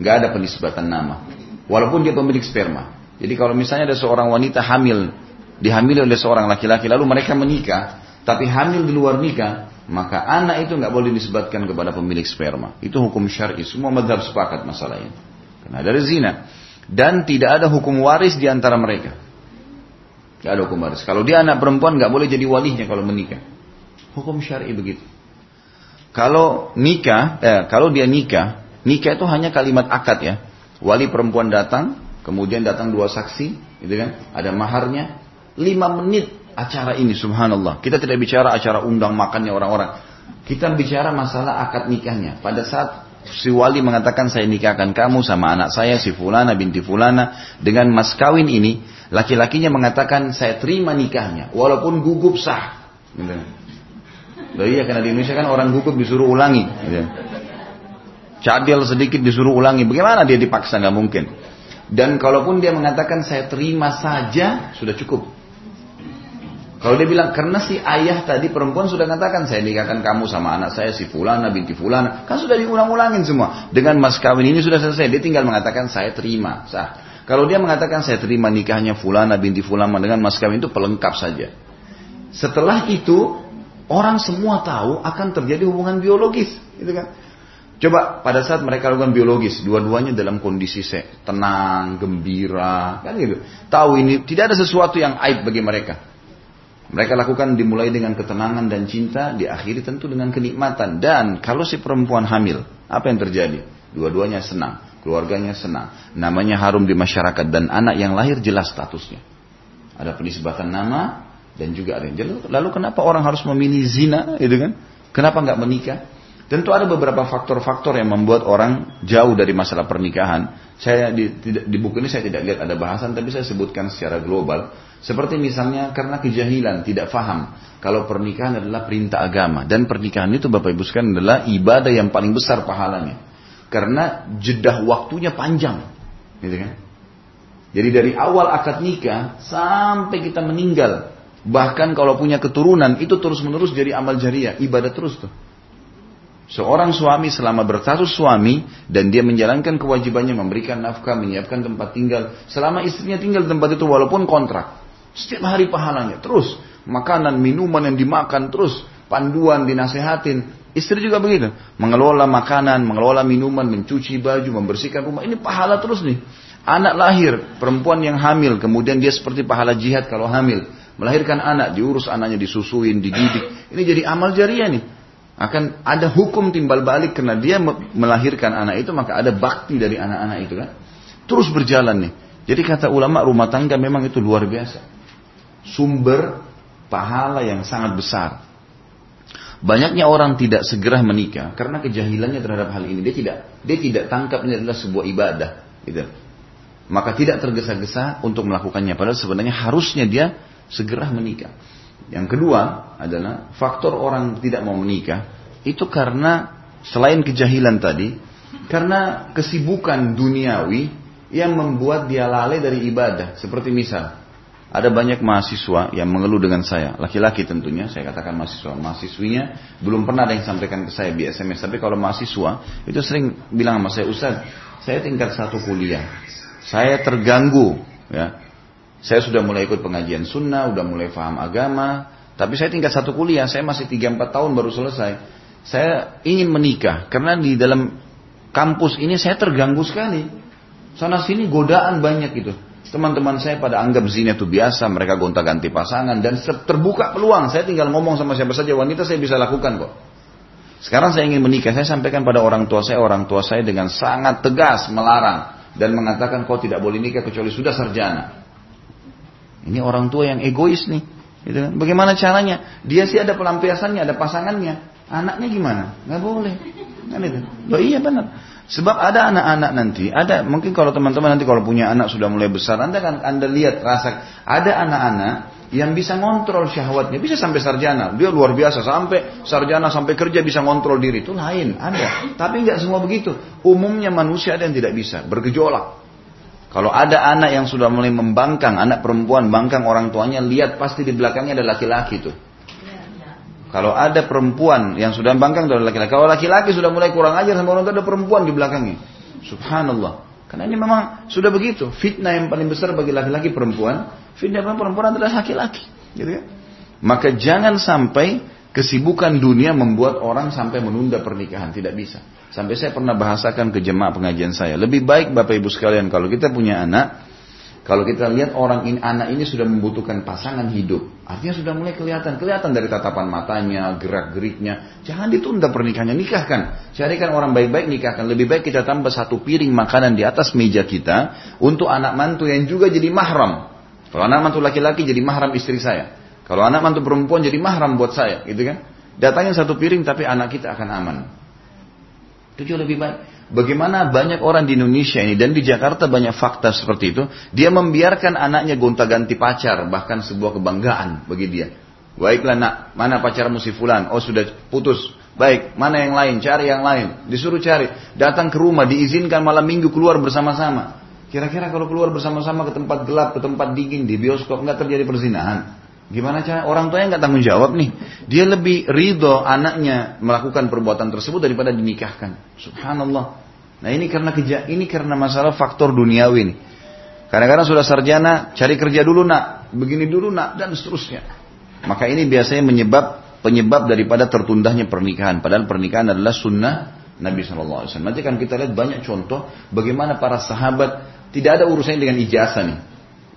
nggak ada penisbatan nama. Walaupun dia pemilik sperma. Jadi kalau misalnya ada seorang wanita hamil, dihamili oleh seorang laki-laki, lalu mereka menikah, tapi hamil di luar nikah, maka anak itu nggak boleh disebutkan kepada pemilik sperma. Itu hukum syar'i. Semua madhab sepakat masalahnya. Karena ada zina. Dan tidak ada hukum waris di antara mereka. Gak ada hukum waris. Kalau dia anak perempuan nggak boleh jadi walinya kalau menikah. Hukum syar'i begitu. Kalau nikah, eh, kalau dia nikah, Nikah itu hanya kalimat akad ya. Wali perempuan datang, kemudian datang dua saksi, gitu kan? Ada maharnya. Lima menit acara ini, subhanallah. Kita tidak bicara acara undang makannya orang-orang. Kita bicara masalah akad nikahnya. Pada saat si wali mengatakan saya nikahkan kamu sama anak saya si fulana binti fulana dengan mas kawin ini, laki-lakinya mengatakan saya terima nikahnya walaupun gugup sah. Gitu. Loh iya karena di Indonesia kan orang gugup disuruh ulangi. Gitu cadel sedikit disuruh ulangi. Bagaimana dia dipaksa? Nggak mungkin. Dan kalaupun dia mengatakan saya terima saja, sudah cukup. Kalau dia bilang karena si ayah tadi perempuan sudah katakan saya nikahkan kamu sama anak saya si fulana binti fulana kan sudah diulang-ulangin semua dengan mas kawin ini sudah selesai dia tinggal mengatakan saya terima sah. Kalau dia mengatakan saya terima nikahnya fulana binti fulana dengan mas kawin itu pelengkap saja. Setelah itu orang semua tahu akan terjadi hubungan biologis, gitu kan? Coba pada saat mereka lakukan biologis, dua-duanya dalam kondisi tenang, gembira, kan gitu. Tahu ini tidak ada sesuatu yang aib bagi mereka. Mereka lakukan dimulai dengan ketenangan dan cinta, diakhiri tentu dengan kenikmatan. Dan kalau si perempuan hamil, apa yang terjadi? Dua-duanya senang, keluarganya senang. Namanya harum di masyarakat dan anak yang lahir jelas statusnya. Ada penisbatan nama dan juga ada yang jelas. Lalu kenapa orang harus memilih zina, gitu kan? Kenapa nggak menikah? Tentu ada beberapa faktor-faktor yang membuat orang jauh dari masalah pernikahan. Saya di, di buku ini saya tidak lihat ada bahasan, tapi saya sebutkan secara global seperti misalnya karena kejahilan, tidak faham. Kalau pernikahan adalah perintah agama. Dan pernikahan itu Bapak Ibu sekalian adalah ibadah yang paling besar pahalanya. Karena jedah waktunya panjang. Gitu kan? Jadi dari awal akad nikah sampai kita meninggal. Bahkan kalau punya keturunan itu terus menerus jadi amal jariah. Ibadah terus tuh. Seorang suami selama berstatus suami dan dia menjalankan kewajibannya memberikan nafkah, menyiapkan tempat tinggal. Selama istrinya tinggal di tempat itu walaupun kontrak. Setiap hari pahalanya. Terus makanan, minuman yang dimakan terus. Panduan, dinasehatin. Istri juga begitu. Mengelola makanan, mengelola minuman, mencuci baju, membersihkan rumah. Ini pahala terus nih. Anak lahir, perempuan yang hamil. Kemudian dia seperti pahala jihad kalau hamil. Melahirkan anak, diurus anaknya, disusuin, dididik. Ini jadi amal jariah nih. Akan ada hukum timbal balik karena dia melahirkan anak itu maka ada bakti dari anak-anak itu kan. Terus berjalan nih. Jadi kata ulama rumah tangga memang itu luar biasa sumber pahala yang sangat besar. Banyaknya orang tidak segera menikah karena kejahilannya terhadap hal ini. Dia tidak dia tidak tangkap ini adalah sebuah ibadah, gitu. Maka tidak tergesa-gesa untuk melakukannya. Padahal sebenarnya harusnya dia segera menikah. Yang kedua adalah faktor orang tidak mau menikah itu karena selain kejahilan tadi, karena kesibukan duniawi yang membuat dia lalai dari ibadah. Seperti misal, ada banyak mahasiswa yang mengeluh dengan saya, laki-laki tentunya, saya katakan mahasiswa, mahasiswinya belum pernah ada yang sampaikan ke saya di SMS, tapi kalau mahasiswa itu sering bilang sama saya, Ustaz, saya tingkat satu kuliah, saya terganggu, ya, saya sudah mulai ikut pengajian sunnah, sudah mulai paham agama, tapi saya tingkat satu kuliah, saya masih 3-4 tahun baru selesai. Saya ingin menikah, karena di dalam kampus ini saya terganggu sekali. Sana sini godaan banyak gitu. Teman-teman saya pada anggap zina itu biasa, mereka gonta-ganti pasangan dan terbuka peluang. Saya tinggal ngomong sama siapa saja wanita saya bisa lakukan kok. Sekarang saya ingin menikah, saya sampaikan pada orang tua saya, orang tua saya dengan sangat tegas melarang dan mengatakan kau tidak boleh nikah kecuali sudah sarjana. Ini orang tua yang egois nih. Gitu kan? Bagaimana caranya? Dia sih ada pelampiasannya, ada pasangannya. Anaknya gimana? Gak boleh. Kan itu. Oh iya benar. Sebab ada anak-anak nanti, ada mungkin kalau teman-teman nanti kalau punya anak sudah mulai besar, anda kan anda lihat rasa ada anak-anak yang bisa ngontrol syahwatnya, bisa sampai sarjana, dia luar biasa sampai sarjana sampai kerja bisa ngontrol diri itu lain, ada. Tapi nggak semua begitu. Umumnya manusia ada yang tidak bisa, bergejolak. Kalau ada anak yang sudah mulai membangkang, anak perempuan bangkang orang tuanya, lihat pasti di belakangnya ada laki-laki tuh. Kalau ada perempuan yang sudah bangkang dari laki-laki. Kalau laki-laki sudah mulai kurang ajar sama orang tua ada perempuan di belakangnya. Subhanallah. Karena ini memang sudah begitu. Fitnah yang paling besar bagi laki-laki perempuan. Fitnah yang perempuan adalah laki-laki. Gitu ya. Maka jangan sampai kesibukan dunia membuat orang sampai menunda pernikahan. Tidak bisa. Sampai saya pernah bahasakan ke jemaah pengajian saya. Lebih baik Bapak Ibu sekalian kalau kita punya anak kalau kita lihat orang ini, anak ini sudah membutuhkan pasangan hidup, artinya sudah mulai kelihatan, kelihatan dari tatapan matanya, gerak geriknya. Jangan ditunda pernikahannya, nikahkan. Carikan orang baik-baik, nikahkan. Lebih baik kita tambah satu piring makanan di atas meja kita untuk anak mantu yang juga jadi mahram. Kalau anak mantu laki-laki jadi mahram istri saya. Kalau anak mantu perempuan jadi mahram buat saya, gitu kan? Datangin satu piring tapi anak kita akan aman. Itu jauh lebih baik. Bagaimana banyak orang di Indonesia ini dan di Jakarta banyak fakta seperti itu. Dia membiarkan anaknya gonta-ganti pacar, bahkan sebuah kebanggaan bagi dia. Baiklah nak, mana pacarmu si fulan? Oh sudah putus. Baik, mana yang lain? Cari yang lain. Disuruh cari. Datang ke rumah, diizinkan malam minggu keluar bersama-sama. Kira-kira kalau keluar bersama-sama ke tempat gelap, ke tempat dingin, di bioskop, nggak terjadi perzinahan. Gimana cara orang tuanya nggak tanggung jawab nih? Dia lebih ridho anaknya melakukan perbuatan tersebut daripada dinikahkan. Subhanallah. Nah ini karena keja ini karena masalah faktor duniawi nih. Kadang-kadang sudah sarjana, cari kerja dulu nak, begini dulu nak, dan seterusnya. Maka ini biasanya menyebab penyebab daripada tertundahnya pernikahan. Padahal pernikahan adalah sunnah Nabi SAW. Nanti kan kita lihat banyak contoh bagaimana para sahabat tidak ada urusannya dengan ijazah nih.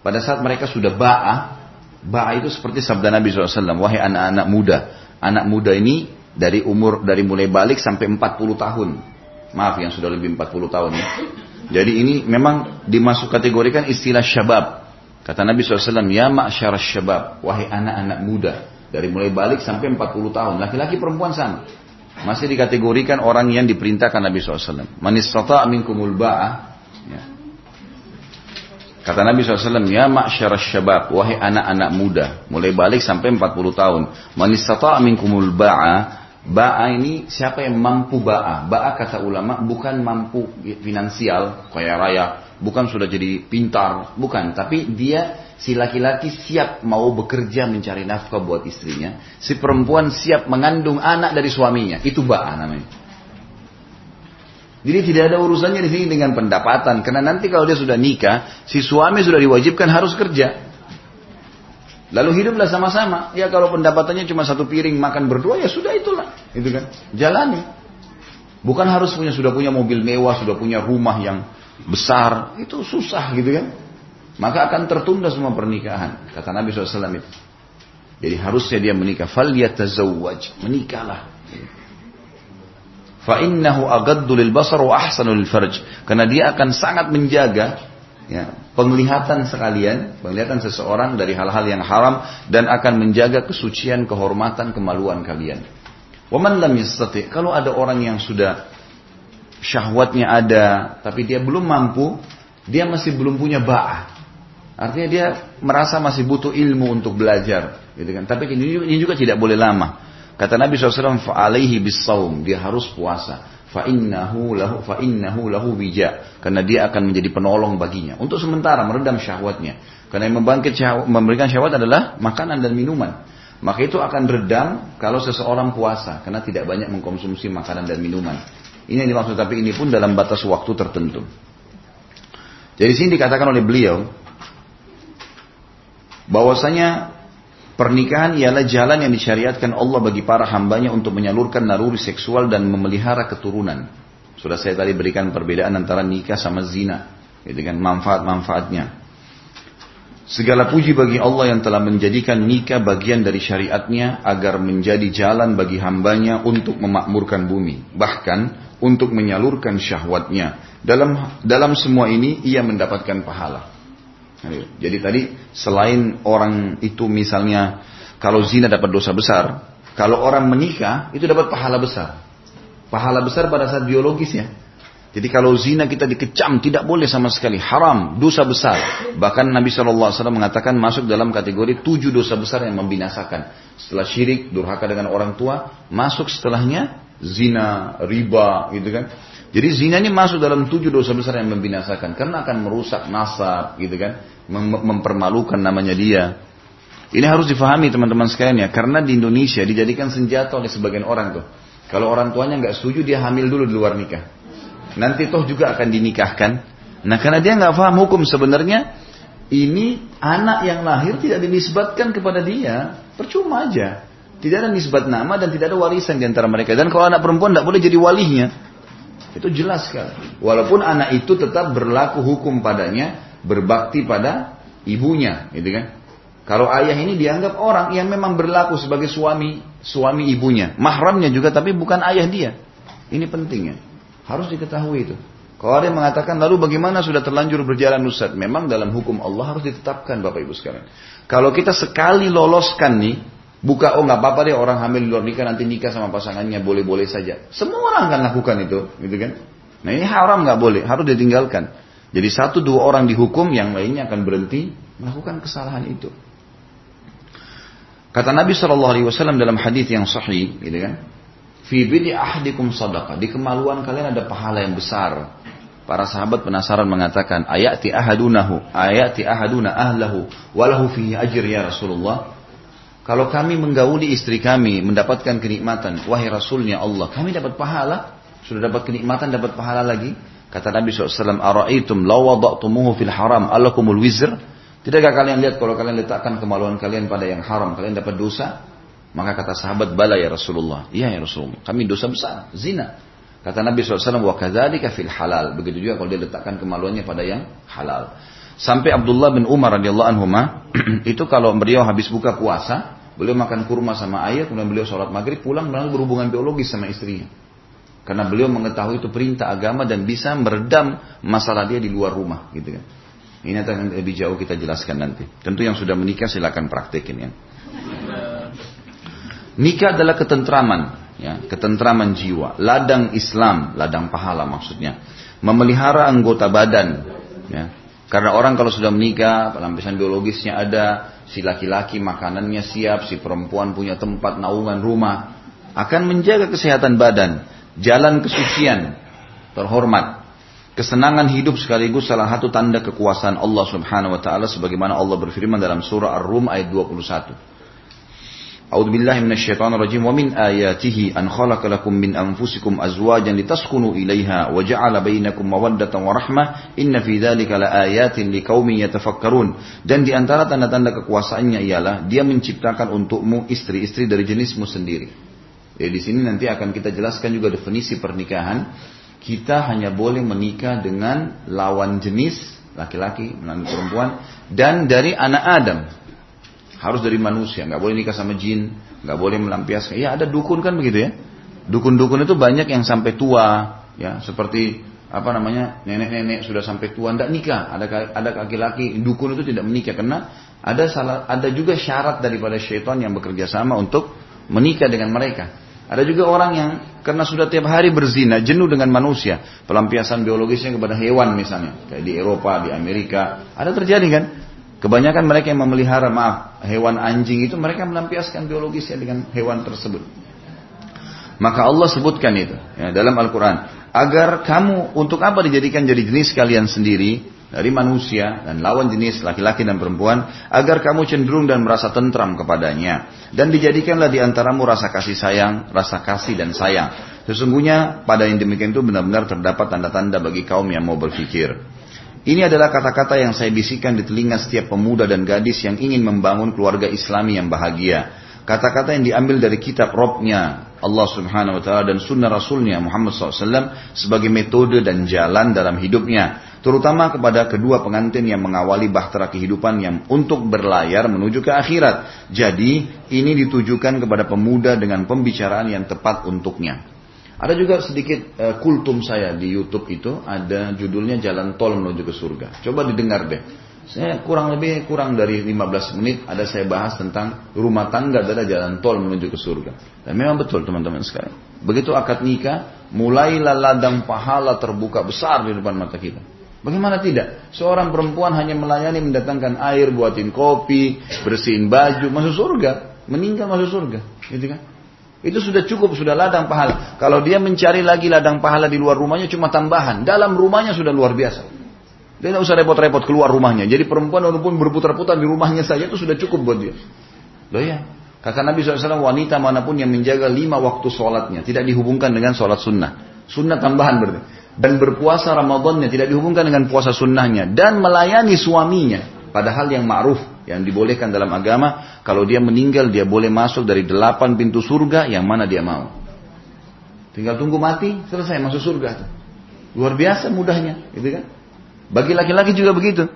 Pada saat mereka sudah ba'ah, Ba itu seperti sabda Nabi SAW, wahai anak-anak muda. Anak muda ini dari umur dari mulai balik sampai 40 tahun. Maaf yang sudah lebih 40 tahun ya. Jadi ini memang dimasuk kategorikan istilah syabab. Kata Nabi SAW, ya ma'asyar syabab, wahai anak-anak muda. Dari mulai balik sampai 40 tahun. Laki-laki perempuan sama. Masih dikategorikan orang yang diperintahkan Nabi SAW. Manis minkumul ba'ah, Kata Nabi SAW, Ya ma'syarah syabab, wahai anak-anak muda, mulai balik sampai 40 tahun. Manistata minkumul ba'a, ba'a ini siapa yang mampu ba'a? Ba'a kata ulama bukan mampu finansial, kaya raya, bukan sudah jadi pintar, bukan. Tapi dia si laki-laki siap mau bekerja mencari nafkah buat istrinya. Si perempuan siap mengandung anak dari suaminya. Itu ba'a namanya. Jadi tidak ada urusannya di sini dengan pendapatan. Karena nanti kalau dia sudah nikah, si suami sudah diwajibkan harus kerja. Lalu hiduplah sama-sama. Ya kalau pendapatannya cuma satu piring makan berdua ya sudah itulah. Itu kan. Jalani. Bukan harus punya sudah punya mobil mewah, sudah punya rumah yang besar. Itu susah gitu kan. Maka akan tertunda semua pernikahan. Kata Nabi SAW itu. Jadi harusnya dia menikah. Fal yatazawwaj. Menikahlah. Fa'innahu agaddu lil basar wa ahsanu lil. Karena dia akan sangat menjaga ya, penglihatan sekalian, penglihatan seseorang dari hal-hal yang haram dan akan menjaga kesucian, kehormatan, kemaluan kalian. Waman lam yastati. Kalau ada orang yang sudah syahwatnya ada, tapi dia belum mampu, dia masih belum punya ba'ah. Artinya dia merasa masih butuh ilmu untuk belajar, gitu kan. Tapi ini juga tidak boleh lama. Kata Nabi SAW, fa'alaihi bisawm. Dia harus puasa. Fa'innahu lahu, fa'innahu lahu bija. Karena dia akan menjadi penolong baginya. Untuk sementara meredam syahwatnya. Karena yang membangkit syahwat, memberikan syahwat adalah makanan dan minuman. Maka itu akan redam kalau seseorang puasa. Karena tidak banyak mengkonsumsi makanan dan minuman. Ini yang dimaksud. Tapi ini pun dalam batas waktu tertentu. Jadi sini dikatakan oleh beliau. bahwasanya Pernikahan ialah jalan yang disyariatkan Allah bagi para hambanya untuk menyalurkan naruri seksual dan memelihara keturunan. Sudah saya tadi berikan perbedaan antara nikah sama zina. Gitu kan, manfaat-manfaatnya. Segala puji bagi Allah yang telah menjadikan nikah bagian dari syariatnya agar menjadi jalan bagi hambanya untuk memakmurkan bumi. Bahkan untuk menyalurkan syahwatnya. Dalam dalam semua ini ia mendapatkan pahala. Jadi tadi selain orang itu misalnya kalau zina dapat dosa besar, kalau orang menikah itu dapat pahala besar. Pahala besar pada saat biologis ya. Jadi kalau zina kita dikecam tidak boleh sama sekali haram dosa besar. Bahkan Nabi saw mengatakan masuk dalam kategori tujuh dosa besar yang membinasakan. Setelah syirik, durhaka dengan orang tua, masuk setelahnya zina, riba, gitu kan. Jadi zina ini masuk dalam tujuh dosa besar yang membinasakan karena akan merusak nasab, gitu kan mem mempermalukan namanya dia. Ini harus difahami teman-teman sekalian ya, karena di Indonesia dijadikan senjata oleh sebagian orang tuh. Kalau orang tuanya nggak setuju dia hamil dulu di luar nikah. Nanti toh juga akan dinikahkan. Nah karena dia nggak paham hukum sebenarnya ini anak yang lahir tidak dinisbatkan kepada dia, percuma aja. Tidak ada nisbat nama dan tidak ada warisan di antara mereka. Dan kalau anak perempuan tidak boleh jadi walinya. Itu jelas sekali. Walaupun anak itu tetap berlaku hukum padanya, berbakti pada ibunya, gitu kan? Kalau ayah ini dianggap orang yang memang berlaku sebagai suami suami ibunya, mahramnya juga tapi bukan ayah dia. Ini pentingnya, harus diketahui itu. Kalau ada yang mengatakan lalu bagaimana sudah terlanjur berjalan Ustaz? Memang dalam hukum Allah harus ditetapkan Bapak Ibu sekalian. Kalau kita sekali loloskan nih, buka oh nggak apa-apa deh orang hamil luar nikah nanti nikah sama pasangannya boleh-boleh saja. Semua orang akan lakukan itu, gitu kan? Nah ini haram nggak boleh, harus ditinggalkan. Jadi satu dua orang dihukum, yang lainnya akan berhenti melakukan kesalahan itu. Kata Nabi Wasallam dalam hadis yang sahih, gitu kan? Fi bidi ahdikum sadaqah. Di kemaluan kalian ada pahala yang besar. Para sahabat penasaran mengatakan, ayati ahadunahu, ayati ahaduna ahlahu, walahu fihi ajir ya Rasulullah. Kalau kami menggauli istri kami, mendapatkan kenikmatan, wahai Rasulnya Allah, kami dapat pahala, sudah dapat kenikmatan, dapat pahala lagi. Kata Nabi SAW, Ara'aitum lawada'tumuhu fil haram, alakumul wizr. Tidakkah kalian lihat kalau kalian letakkan kemaluan kalian pada yang haram, kalian dapat dosa? Maka kata sahabat, bala ya Rasulullah. Iya ya Rasulullah, kami dosa besar, zina. Kata Nabi SAW, wa kadzalika fil halal. Begitu juga kalau dia letakkan kemaluannya pada yang halal. Sampai Abdullah bin Umar radhiyallahu anhu itu kalau beliau habis buka puasa, beliau makan kurma sama ayah, kemudian beliau sholat maghrib, pulang lalu berhubungan biologis sama istrinya. Karena beliau mengetahui itu perintah agama dan bisa meredam masalah dia di luar rumah, gitu kan. Ini akan lebih jauh kita jelaskan nanti. Tentu yang sudah menikah silakan praktekin ya. Nikah adalah ketentraman, ya, ketentraman jiwa, ladang Islam, ladang pahala maksudnya. Memelihara anggota badan, ya. Karena orang kalau sudah menikah, pelampiasan biologisnya ada, si laki-laki makanannya siap, si perempuan punya tempat naungan rumah, akan menjaga kesehatan badan, jalan kesucian, terhormat. Kesenangan hidup sekaligus salah satu tanda kekuasaan Allah Subhanahu wa taala sebagaimana Allah berfirman dalam surah Ar-Rum ayat 21. A'udzu billahi minasyaitonir rajim wa min ayatihi an khalaqa lakum min anfusikum azwajan litaskunu ilaiha wa ja'ala bainakum mawaddatan wa rahmah inna fi dzalika laayatin liqaumin yatafakkarun dan di antara tanda-tanda kekuasaannya ialah dia menciptakan untukmu istri-istri dari jenismu sendiri. Jadi di sini nanti akan kita jelaskan juga definisi pernikahan. Kita hanya boleh menikah dengan lawan jenis laki-laki menantu perempuan dan dari anak Adam harus dari manusia, nggak boleh nikah sama jin, nggak boleh melampiaskan. Ya ada dukun kan begitu ya. Dukun-dukun itu banyak yang sampai tua, ya seperti apa namanya nenek-nenek sudah sampai tua tidak nikah. Ada ada laki-laki dukun itu tidak menikah karena ada salah ada juga syarat daripada syaitan yang bekerja sama untuk menikah dengan mereka. Ada juga orang yang karena sudah tiap hari berzina, jenuh dengan manusia, pelampiasan biologisnya kepada hewan misalnya, kayak di Eropa, di Amerika, ada terjadi kan? Kebanyakan mereka yang memelihara maaf hewan anjing itu mereka melampiaskan biologisnya dengan hewan tersebut. Maka Allah sebutkan itu ya, dalam Al-Quran. Agar kamu untuk apa dijadikan jadi jenis kalian sendiri dari manusia dan lawan jenis laki-laki dan perempuan agar kamu cenderung dan merasa tentram kepadanya dan dijadikanlah di antaramu rasa kasih sayang, rasa kasih dan sayang. Sesungguhnya pada yang demikian itu benar-benar terdapat tanda-tanda bagi kaum yang mau berpikir. Ini adalah kata-kata yang saya bisikan di telinga setiap pemuda dan gadis yang ingin membangun keluarga islami yang bahagia. Kata-kata yang diambil dari kitab Robnya Allah subhanahu wa ta'ala dan sunnah rasulnya Muhammad SAW sebagai metode dan jalan dalam hidupnya. Terutama kepada kedua pengantin yang mengawali bahtera kehidupan yang untuk berlayar menuju ke akhirat. Jadi ini ditujukan kepada pemuda dengan pembicaraan yang tepat untuknya. Ada juga sedikit uh, kultum saya di YouTube itu ada judulnya Jalan Tol menuju ke surga. Coba didengar deh. Saya kurang lebih kurang dari 15 menit ada saya bahas tentang rumah tangga adalah jalan tol menuju ke surga. Dan memang betul teman-teman sekalian. Begitu akad nikah, mulailah ladang pahala terbuka besar di depan mata kita. Bagaimana tidak? Seorang perempuan hanya melayani mendatangkan air, buatin kopi, bersihin baju, masuk surga. Meninggal masuk surga. Gitu kan? Itu sudah cukup, sudah ladang pahala. Kalau dia mencari lagi ladang pahala di luar rumahnya cuma tambahan. Dalam rumahnya sudah luar biasa. Dia tidak usah repot-repot keluar rumahnya. Jadi perempuan walaupun berputar-putar di rumahnya saja itu sudah cukup buat dia. Loh ya. Kata Nabi SAW, wanita mana pun yang menjaga lima waktu sholatnya. Tidak dihubungkan dengan sholat sunnah. Sunnah tambahan berarti. Dan berpuasa Ramadannya tidak dihubungkan dengan puasa sunnahnya. Dan melayani suaminya. Padahal yang ma'ruf yang dibolehkan dalam agama kalau dia meninggal dia boleh masuk dari delapan pintu surga yang mana dia mau. Tinggal tunggu mati selesai masuk surga. Luar biasa mudahnya gitu kan? Bagi laki-laki juga begitu.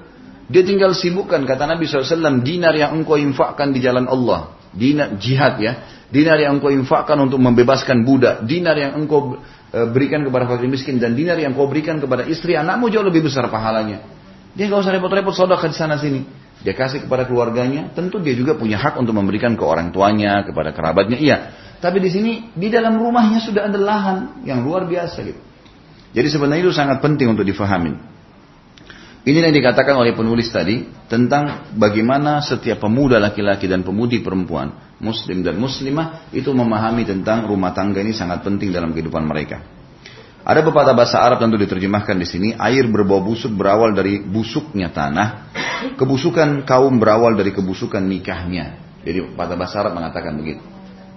Dia tinggal sibukkan kata Nabi SAW dinar yang engkau infakkan di jalan Allah. Dinar jihad ya. Dinar yang engkau infakkan untuk membebaskan budak. Dinar yang engkau e, berikan kepada fakir miskin. Dan dinar yang engkau berikan kepada istri anakmu jauh lebih besar pahalanya. Dia nggak usah repot-repot sodok di sana sini dia kasih kepada keluarganya, tentu dia juga punya hak untuk memberikan ke orang tuanya, kepada kerabatnya, iya. Tapi di sini di dalam rumahnya sudah ada lahan yang luar biasa gitu. Jadi sebenarnya itu sangat penting untuk difahami. Ini yang dikatakan oleh penulis tadi tentang bagaimana setiap pemuda laki-laki dan pemudi perempuan, muslim dan muslimah itu memahami tentang rumah tangga ini sangat penting dalam kehidupan mereka. Ada beberapa bahasa Arab tentu diterjemahkan di sini. Air berbau busuk berawal dari busuknya tanah. Kebusukan kaum berawal dari kebusukan nikahnya. Jadi pada bahasa Arab mengatakan begitu.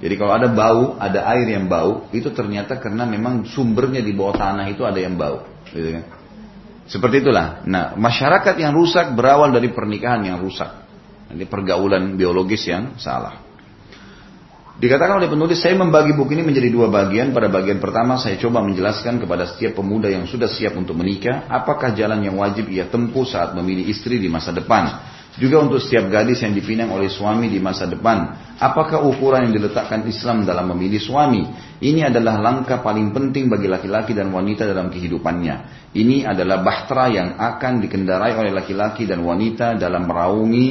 Jadi kalau ada bau, ada air yang bau, itu ternyata karena memang sumbernya di bawah tanah itu ada yang bau. Gitu kan? Seperti itulah. Nah, masyarakat yang rusak berawal dari pernikahan yang rusak. Ini pergaulan biologis yang salah. Dikatakan oleh penulis, saya membagi buku ini menjadi dua bagian. Pada bagian pertama, saya coba menjelaskan kepada setiap pemuda yang sudah siap untuk menikah, apakah jalan yang wajib ia tempuh saat memilih istri di masa depan. Juga untuk setiap gadis yang dipinang oleh suami di masa depan, apakah ukuran yang diletakkan Islam dalam memilih suami? Ini adalah langkah paling penting bagi laki-laki dan wanita dalam kehidupannya. Ini adalah bahtera yang akan dikendarai oleh laki-laki dan wanita dalam meraungi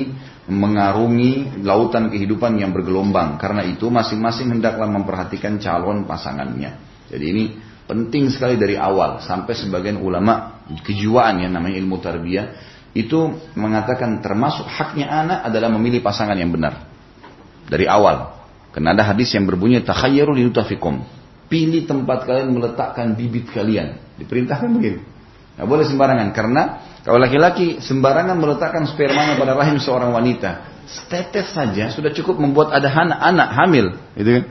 mengarungi lautan kehidupan yang bergelombang. Karena itu masing-masing hendaklah memperhatikan calon pasangannya. Jadi ini penting sekali dari awal sampai sebagian ulama kejiwaan yang namanya ilmu tarbiyah itu mengatakan termasuk haknya anak adalah memilih pasangan yang benar dari awal. Karena ada hadis yang berbunyi takhayyaru linutafikum. Pilih tempat kalian meletakkan bibit kalian. Diperintahkan begitu. Tidak boleh sembarangan karena kalau laki-laki sembarangan meletakkan spermanya pada rahim seorang wanita, setetes saja sudah cukup membuat ada anak, anak hamil, gitu kan?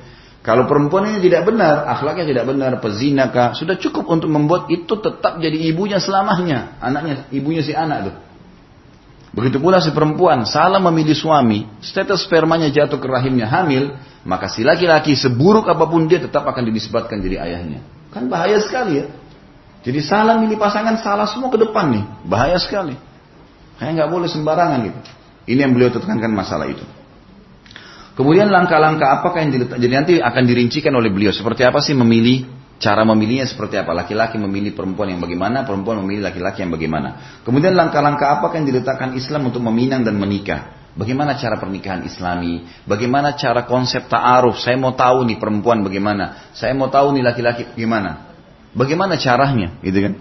Kalau perempuan ini tidak benar, akhlaknya tidak benar, pezinaka, sudah cukup untuk membuat itu tetap jadi ibunya selamanya, anaknya, ibunya si anak itu. Begitu pula si perempuan salah memilih suami, status spermanya jatuh ke rahimnya hamil, maka si laki-laki seburuk apa pun dia tetap akan dinisbatkan jadi ayahnya. Kan bahaya sekali ya. Jadi salah milih pasangan salah semua ke depan nih, bahaya sekali. Kayak nggak boleh sembarangan gitu. Ini yang beliau tekankan masalah itu. Kemudian langkah-langkah apakah yang jadi nanti akan dirincikan oleh beliau seperti apa sih memilih cara memilihnya seperti apa laki-laki memilih perempuan yang bagaimana perempuan memilih laki-laki yang bagaimana kemudian langkah-langkah apakah yang diletakkan Islam untuk meminang dan menikah Bagaimana cara pernikahan islami? Bagaimana cara konsep ta'aruf? Saya mau tahu nih perempuan bagaimana? Saya mau tahu nih laki-laki bagaimana? Bagaimana caranya, gitu kan?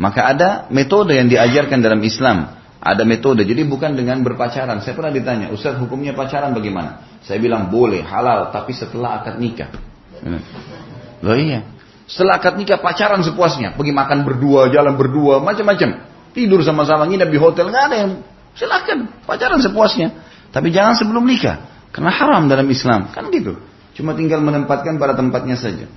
Maka ada metode yang diajarkan dalam Islam. Ada metode, jadi bukan dengan berpacaran. Saya pernah ditanya, Ustaz hukumnya pacaran bagaimana? Saya bilang boleh, halal, tapi setelah akad nikah. Loh iya. Setelah akad nikah pacaran sepuasnya, pergi makan berdua, jalan berdua, macam-macam. Tidur sama-sama, nginep di hotel, nggak ada yang silakan pacaran sepuasnya. Tapi jangan sebelum nikah, karena haram dalam Islam, kan gitu. Cuma tinggal menempatkan pada tempatnya saja.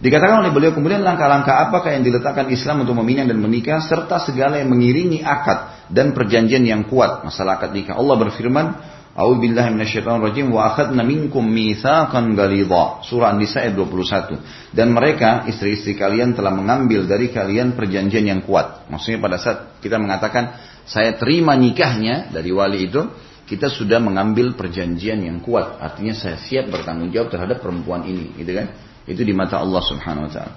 Dikatakan oleh beliau kemudian langkah-langkah apakah yang diletakkan Islam untuk meminang dan menikah serta segala yang mengiringi akad dan perjanjian yang kuat masalah akad nikah. Allah berfirman, A'udzubillahi minasyaitonirrajim wa akhadna minkum mitsaqan ghalidha. Surah An-Nisa ayat 21. Dan mereka istri-istri kalian telah mengambil dari kalian perjanjian yang kuat. Maksudnya pada saat kita mengatakan saya terima nikahnya dari wali itu, kita sudah mengambil perjanjian yang kuat. Artinya saya siap bertanggung jawab terhadap perempuan ini, gitu kan? Itu di mata Allah Subhanahu wa taala.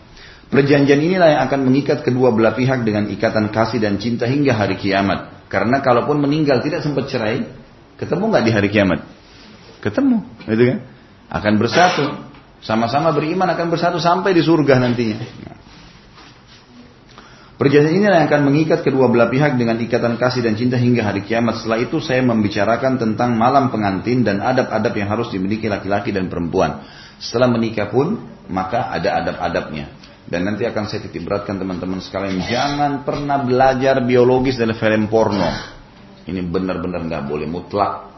Perjanjian inilah yang akan mengikat kedua belah pihak dengan ikatan kasih dan cinta hingga hari kiamat. Karena kalaupun meninggal tidak sempat cerai, ketemu nggak di hari kiamat? Ketemu, gitu kan? Akan bersatu, sama-sama beriman akan bersatu sampai di surga nantinya. Perjanjian ini yang akan mengikat kedua belah pihak dengan ikatan kasih dan cinta hingga hari kiamat. Setelah itu saya membicarakan tentang malam pengantin dan adab-adab yang harus dimiliki laki-laki dan perempuan. Setelah menikah pun maka ada adab-adabnya. Dan nanti akan saya titip beratkan teman-teman sekalian, jangan pernah belajar biologis dari film porno. Ini benar-benar nggak boleh mutlak.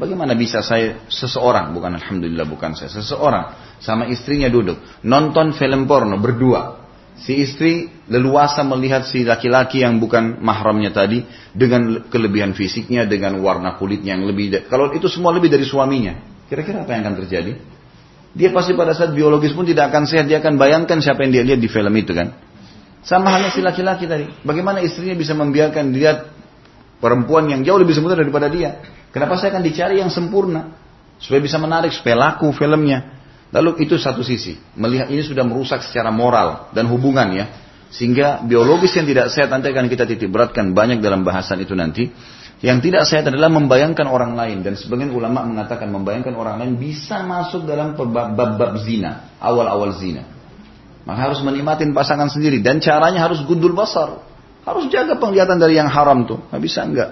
Bagaimana bisa saya seseorang, bukan alhamdulillah bukan saya, seseorang sama istrinya duduk nonton film porno berdua. Si istri leluasa melihat si laki-laki yang bukan mahramnya tadi dengan kelebihan fisiknya, dengan warna kulitnya yang lebih. Kalau itu semua lebih dari suaminya, kira-kira apa yang akan terjadi? Dia pasti pada saat biologis pun tidak akan sehat. Dia akan bayangkan siapa yang dia lihat di film itu kan. Sama halnya si laki-laki tadi. Bagaimana istrinya bisa membiarkan lihat perempuan yang jauh lebih sempurna daripada dia. Kenapa saya akan dicari yang sempurna? Supaya bisa menarik, supaya laku filmnya. Lalu itu satu sisi. Melihat ini sudah merusak secara moral dan hubungan ya. Sehingga biologis yang tidak sehat nanti akan kita titik beratkan banyak dalam bahasan itu nanti. Yang tidak sehat adalah membayangkan orang lain dan sebagian ulama mengatakan membayangkan orang lain bisa masuk dalam bab-bab zina, awal-awal zina. Maka harus menikmatin pasangan sendiri dan caranya harus gundul basar. Harus jaga penglihatan dari yang haram tuh. Nggak bisa enggak.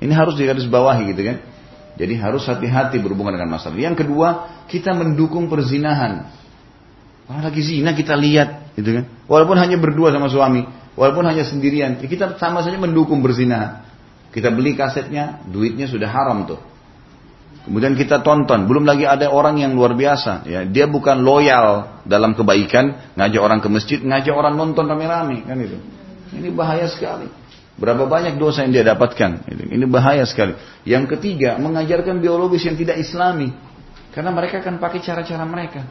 Ini harus digaris bawahi gitu kan. Jadi harus hati-hati berhubungan dengan masalah. Yang kedua, kita mendukung perzinahan. Kalau lagi zina kita lihat gitu kan. Walaupun hanya berdua sama suami, walaupun hanya sendirian, kita sama saja mendukung berzinahan. Kita beli kasetnya, duitnya sudah haram tuh. Kemudian kita tonton, belum lagi ada orang yang luar biasa, ya. Dia bukan loyal dalam kebaikan, ngajak orang ke masjid, ngajak orang nonton rame-rame, kan itu. Ini bahaya sekali. Berapa banyak dosa yang dia dapatkan. Ini bahaya sekali. Yang ketiga, mengajarkan biologis yang tidak islami. Karena mereka akan pakai cara-cara mereka.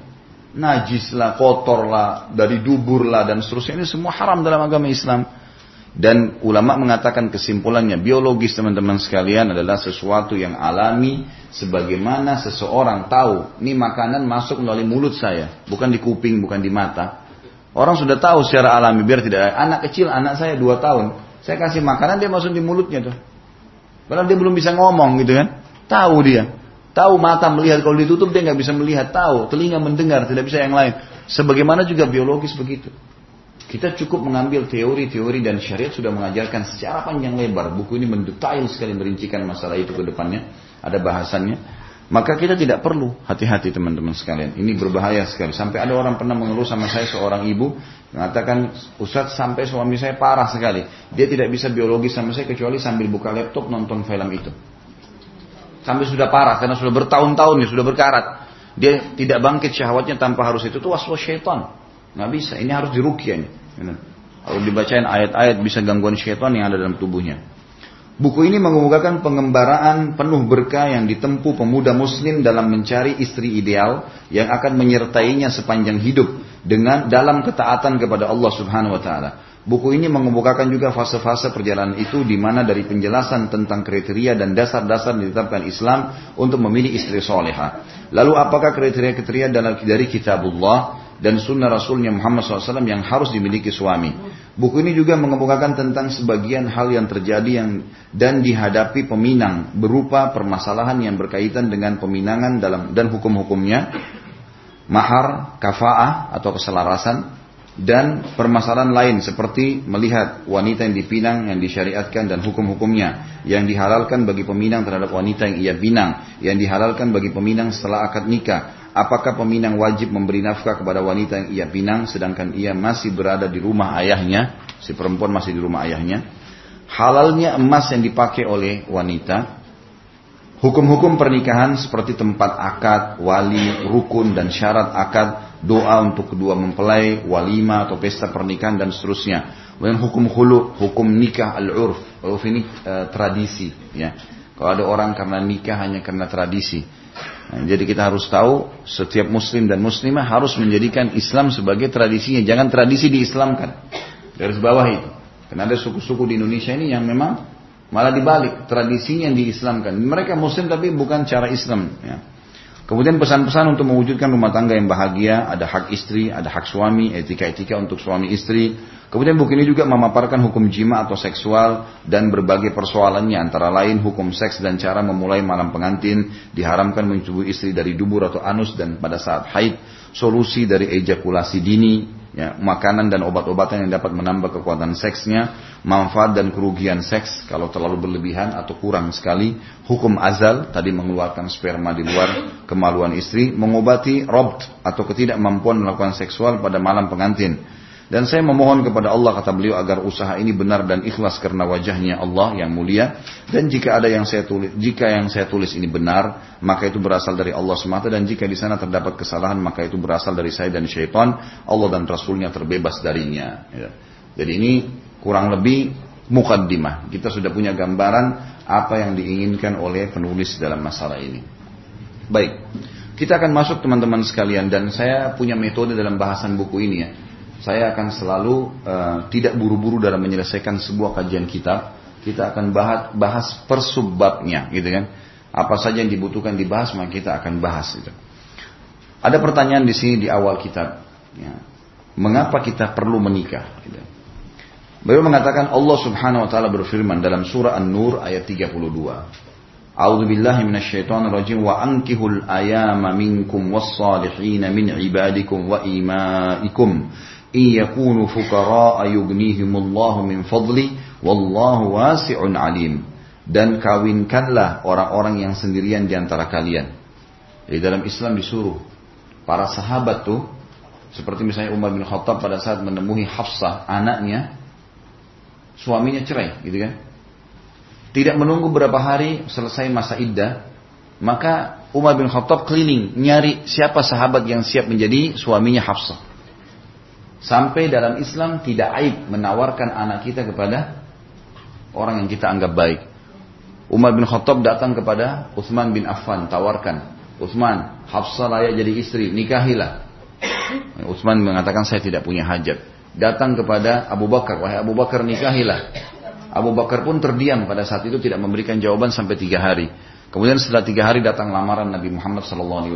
Najis lah, kotor lah, dari dubur lah, dan seterusnya. Ini semua haram dalam agama Islam. Dan ulama mengatakan kesimpulannya biologis teman-teman sekalian adalah sesuatu yang alami sebagaimana seseorang tahu ini makanan masuk melalui mulut saya, bukan di kuping, bukan di mata. Orang sudah tahu secara alami biar tidak anak kecil anak saya dua tahun, saya kasih makanan dia masuk di mulutnya tuh. Padahal dia belum bisa ngomong gitu kan. Tahu dia. Tahu mata melihat kalau ditutup dia nggak bisa melihat, tahu telinga mendengar tidak bisa yang lain. Sebagaimana juga biologis begitu. Kita cukup mengambil teori-teori dan syariat sudah mengajarkan secara panjang lebar. Buku ini mendetail sekali merincikan masalah itu ke depannya. Ada bahasannya. Maka kita tidak perlu hati-hati teman-teman sekalian. Ini berbahaya sekali. Sampai ada orang pernah mengeluh sama saya seorang ibu mengatakan Ustadz sampai suami saya parah sekali. Dia tidak bisa biologis sama saya kecuali sambil buka laptop nonton film itu. Sampai sudah parah karena sudah bertahun-tahun ya sudah berkarat. Dia tidak bangkit syahwatnya tanpa harus itu. Itu waswas. Nggak bisa. Ini harus dirukyah. Kalau dibacain ayat-ayat bisa gangguan syaitan yang ada dalam tubuhnya. Buku ini mengemukakan pengembaraan penuh berkah yang ditempuh pemuda muslim dalam mencari istri ideal yang akan menyertainya sepanjang hidup dengan dalam ketaatan kepada Allah Subhanahu wa taala. Buku ini mengemukakan juga fase-fase perjalanan itu di mana dari penjelasan tentang kriteria dan dasar-dasar ditetapkan Islam untuk memilih istri soleha. Lalu apakah kriteria-kriteria dari kitabullah dan sunnah Rasulnya Muhammad SAW yang harus dimiliki suami. Buku ini juga mengemukakan tentang sebagian hal yang terjadi yang dan dihadapi peminang berupa permasalahan yang berkaitan dengan peminangan dalam dan hukum-hukumnya, mahar, kafaah atau keselarasan, dan permasalahan lain seperti melihat wanita yang dipinang yang disyariatkan dan hukum-hukumnya yang dihalalkan bagi peminang terhadap wanita yang ia pinang yang dihalalkan bagi peminang setelah akad nikah Apakah peminang wajib memberi nafkah kepada wanita yang ia pinang sedangkan ia masih berada di rumah ayahnya, si perempuan masih di rumah ayahnya? Halalnya emas yang dipakai oleh wanita. Hukum-hukum pernikahan seperti tempat akad, wali, rukun dan syarat akad, doa untuk kedua mempelai, walima atau pesta pernikahan dan seterusnya. Kemudian hukum hulu, hukum nikah al-urf. Urf ini e, tradisi, ya. Kalau ada orang karena nikah hanya karena tradisi, Nah, jadi kita harus tahu setiap muslim dan muslimah harus menjadikan Islam sebagai tradisinya. Jangan tradisi diislamkan. Garis bawah itu. Karena ada suku-suku di Indonesia ini yang memang malah dibalik tradisinya yang diislamkan. Mereka muslim tapi bukan cara Islam. Ya. Kemudian pesan-pesan untuk mewujudkan rumah tangga yang bahagia, ada hak istri, ada hak suami, etika-etika untuk suami istri. Kemudian buku ini juga memaparkan hukum jima atau seksual dan berbagai persoalannya antara lain hukum seks dan cara memulai malam pengantin, diharamkan mencubui istri dari dubur atau anus dan pada saat haid, solusi dari ejakulasi dini, ya, makanan dan obat-obatan yang dapat menambah kekuatan seksnya, manfaat dan kerugian seks kalau terlalu berlebihan atau kurang sekali, hukum azal tadi mengeluarkan sperma di luar kemaluan istri, mengobati robt atau ketidakmampuan melakukan seksual pada malam pengantin dan saya memohon kepada Allah kata beliau agar usaha ini benar dan ikhlas karena wajahnya Allah yang mulia. Dan jika ada yang saya tulis, jika yang saya tulis ini benar, maka itu berasal dari Allah semata. Dan jika di sana terdapat kesalahan, maka itu berasal dari saya dan syaitan. Allah dan Rasulnya terbebas darinya. Ya. Jadi ini kurang lebih mukaddimah. Kita sudah punya gambaran apa yang diinginkan oleh penulis dalam masalah ini. Baik, kita akan masuk teman-teman sekalian dan saya punya metode dalam bahasan buku ini ya saya akan selalu uh, tidak buru-buru dalam menyelesaikan sebuah kajian kitab. Kita akan bahas, bahas per subbabnya, gitu kan? Apa saja yang dibutuhkan dibahas, maka kita akan bahas itu. Ada pertanyaan di sini di awal kitab. Ya. Mengapa kita perlu menikah? Gitu. Beliau mengatakan Allah Subhanahu Wa Taala berfirman dalam surah An-Nur ayat 32. A'udzu billahi minasyaitonir rajim wa ankihul ayama minkum was-salihin min ibadikum wa imaikum in yakunu fuqara yughnihimullahu min fadli wallahu wasi'un alim dan kawinkanlah orang-orang yang sendirian di antara kalian. Jadi dalam Islam disuruh para sahabat tuh seperti misalnya Umar bin Khattab pada saat menemui Hafsah anaknya suaminya cerai gitu kan. Tidak menunggu beberapa hari selesai masa iddah Maka Umar bin Khattab keliling nyari siapa sahabat yang siap menjadi suaminya Hafsah. Sampai dalam Islam tidak aib menawarkan anak kita kepada orang yang kita anggap baik. Umar bin Khattab datang kepada Uthman bin Affan, tawarkan. Uthman, Hafsah layak jadi istri, nikahilah. Uthman mengatakan saya tidak punya hajat. Datang kepada Abu Bakar, wahai Abu Bakar nikahilah. Abu Bakar pun terdiam pada saat itu tidak memberikan jawaban sampai tiga hari. Kemudian setelah tiga hari datang lamaran Nabi Muhammad SAW.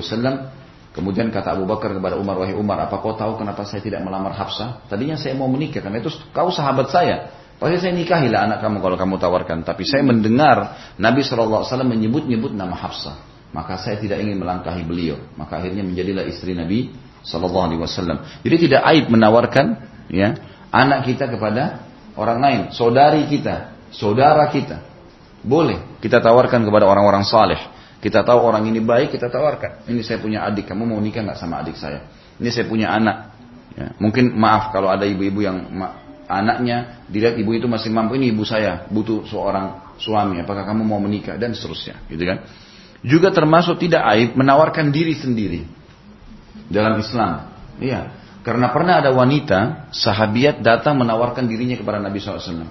Kemudian kata Abu Bakar kepada Umar, wahai Umar, apa kau tahu kenapa saya tidak melamar Hafsah? Tadinya saya mau menikah, karena itu kau sahabat saya. Pasti saya nikahilah anak kamu kalau kamu tawarkan. Tapi saya mendengar Nabi SAW menyebut-nyebut nama Hafsah. Maka saya tidak ingin melangkahi beliau. Maka akhirnya menjadilah istri Nabi SAW. Jadi tidak aib menawarkan ya anak kita kepada orang lain, saudari kita, saudara kita. Boleh kita tawarkan kepada orang-orang saleh. Kita tahu orang ini baik, kita tawarkan. Ini saya punya adik, kamu mau nikah nggak sama adik saya? Ini saya punya anak. Ya, mungkin maaf kalau ada ibu-ibu yang anaknya dilihat ibu itu masih mampu ini ibu saya butuh seorang suami. Apakah kamu mau menikah dan seterusnya, gitu kan? Juga termasuk tidak aib menawarkan diri sendiri dalam Islam. Iya, karena pernah ada wanita sahabiat datang menawarkan dirinya kepada Nabi SAW.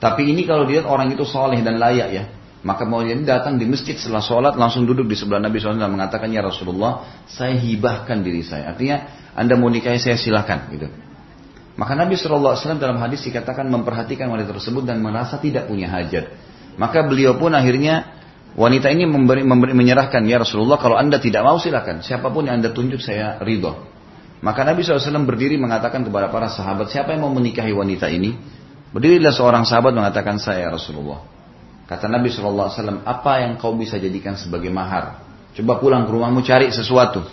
Tapi ini kalau dilihat orang itu soleh dan layak ya. Maka mau dia datang di masjid setelah sholat langsung duduk di sebelah Nabi SAW dan mengatakan ya Rasulullah saya hibahkan diri saya. Artinya anda mau nikahi saya silahkan gitu. Maka Nabi SAW dalam hadis dikatakan memperhatikan wanita tersebut dan merasa tidak punya hajat. Maka beliau pun akhirnya wanita ini memberi, memberi, menyerahkan ya Rasulullah kalau anda tidak mau silahkan. Siapa pun yang anda tunjuk saya ridho. Maka Nabi SAW berdiri mengatakan kepada para sahabat siapa yang mau menikahi wanita ini? Berdirilah seorang sahabat mengatakan saya Rasulullah. Kata Nabi SAW, apa yang kau bisa jadikan sebagai mahar? Coba pulang ke rumahmu cari sesuatu.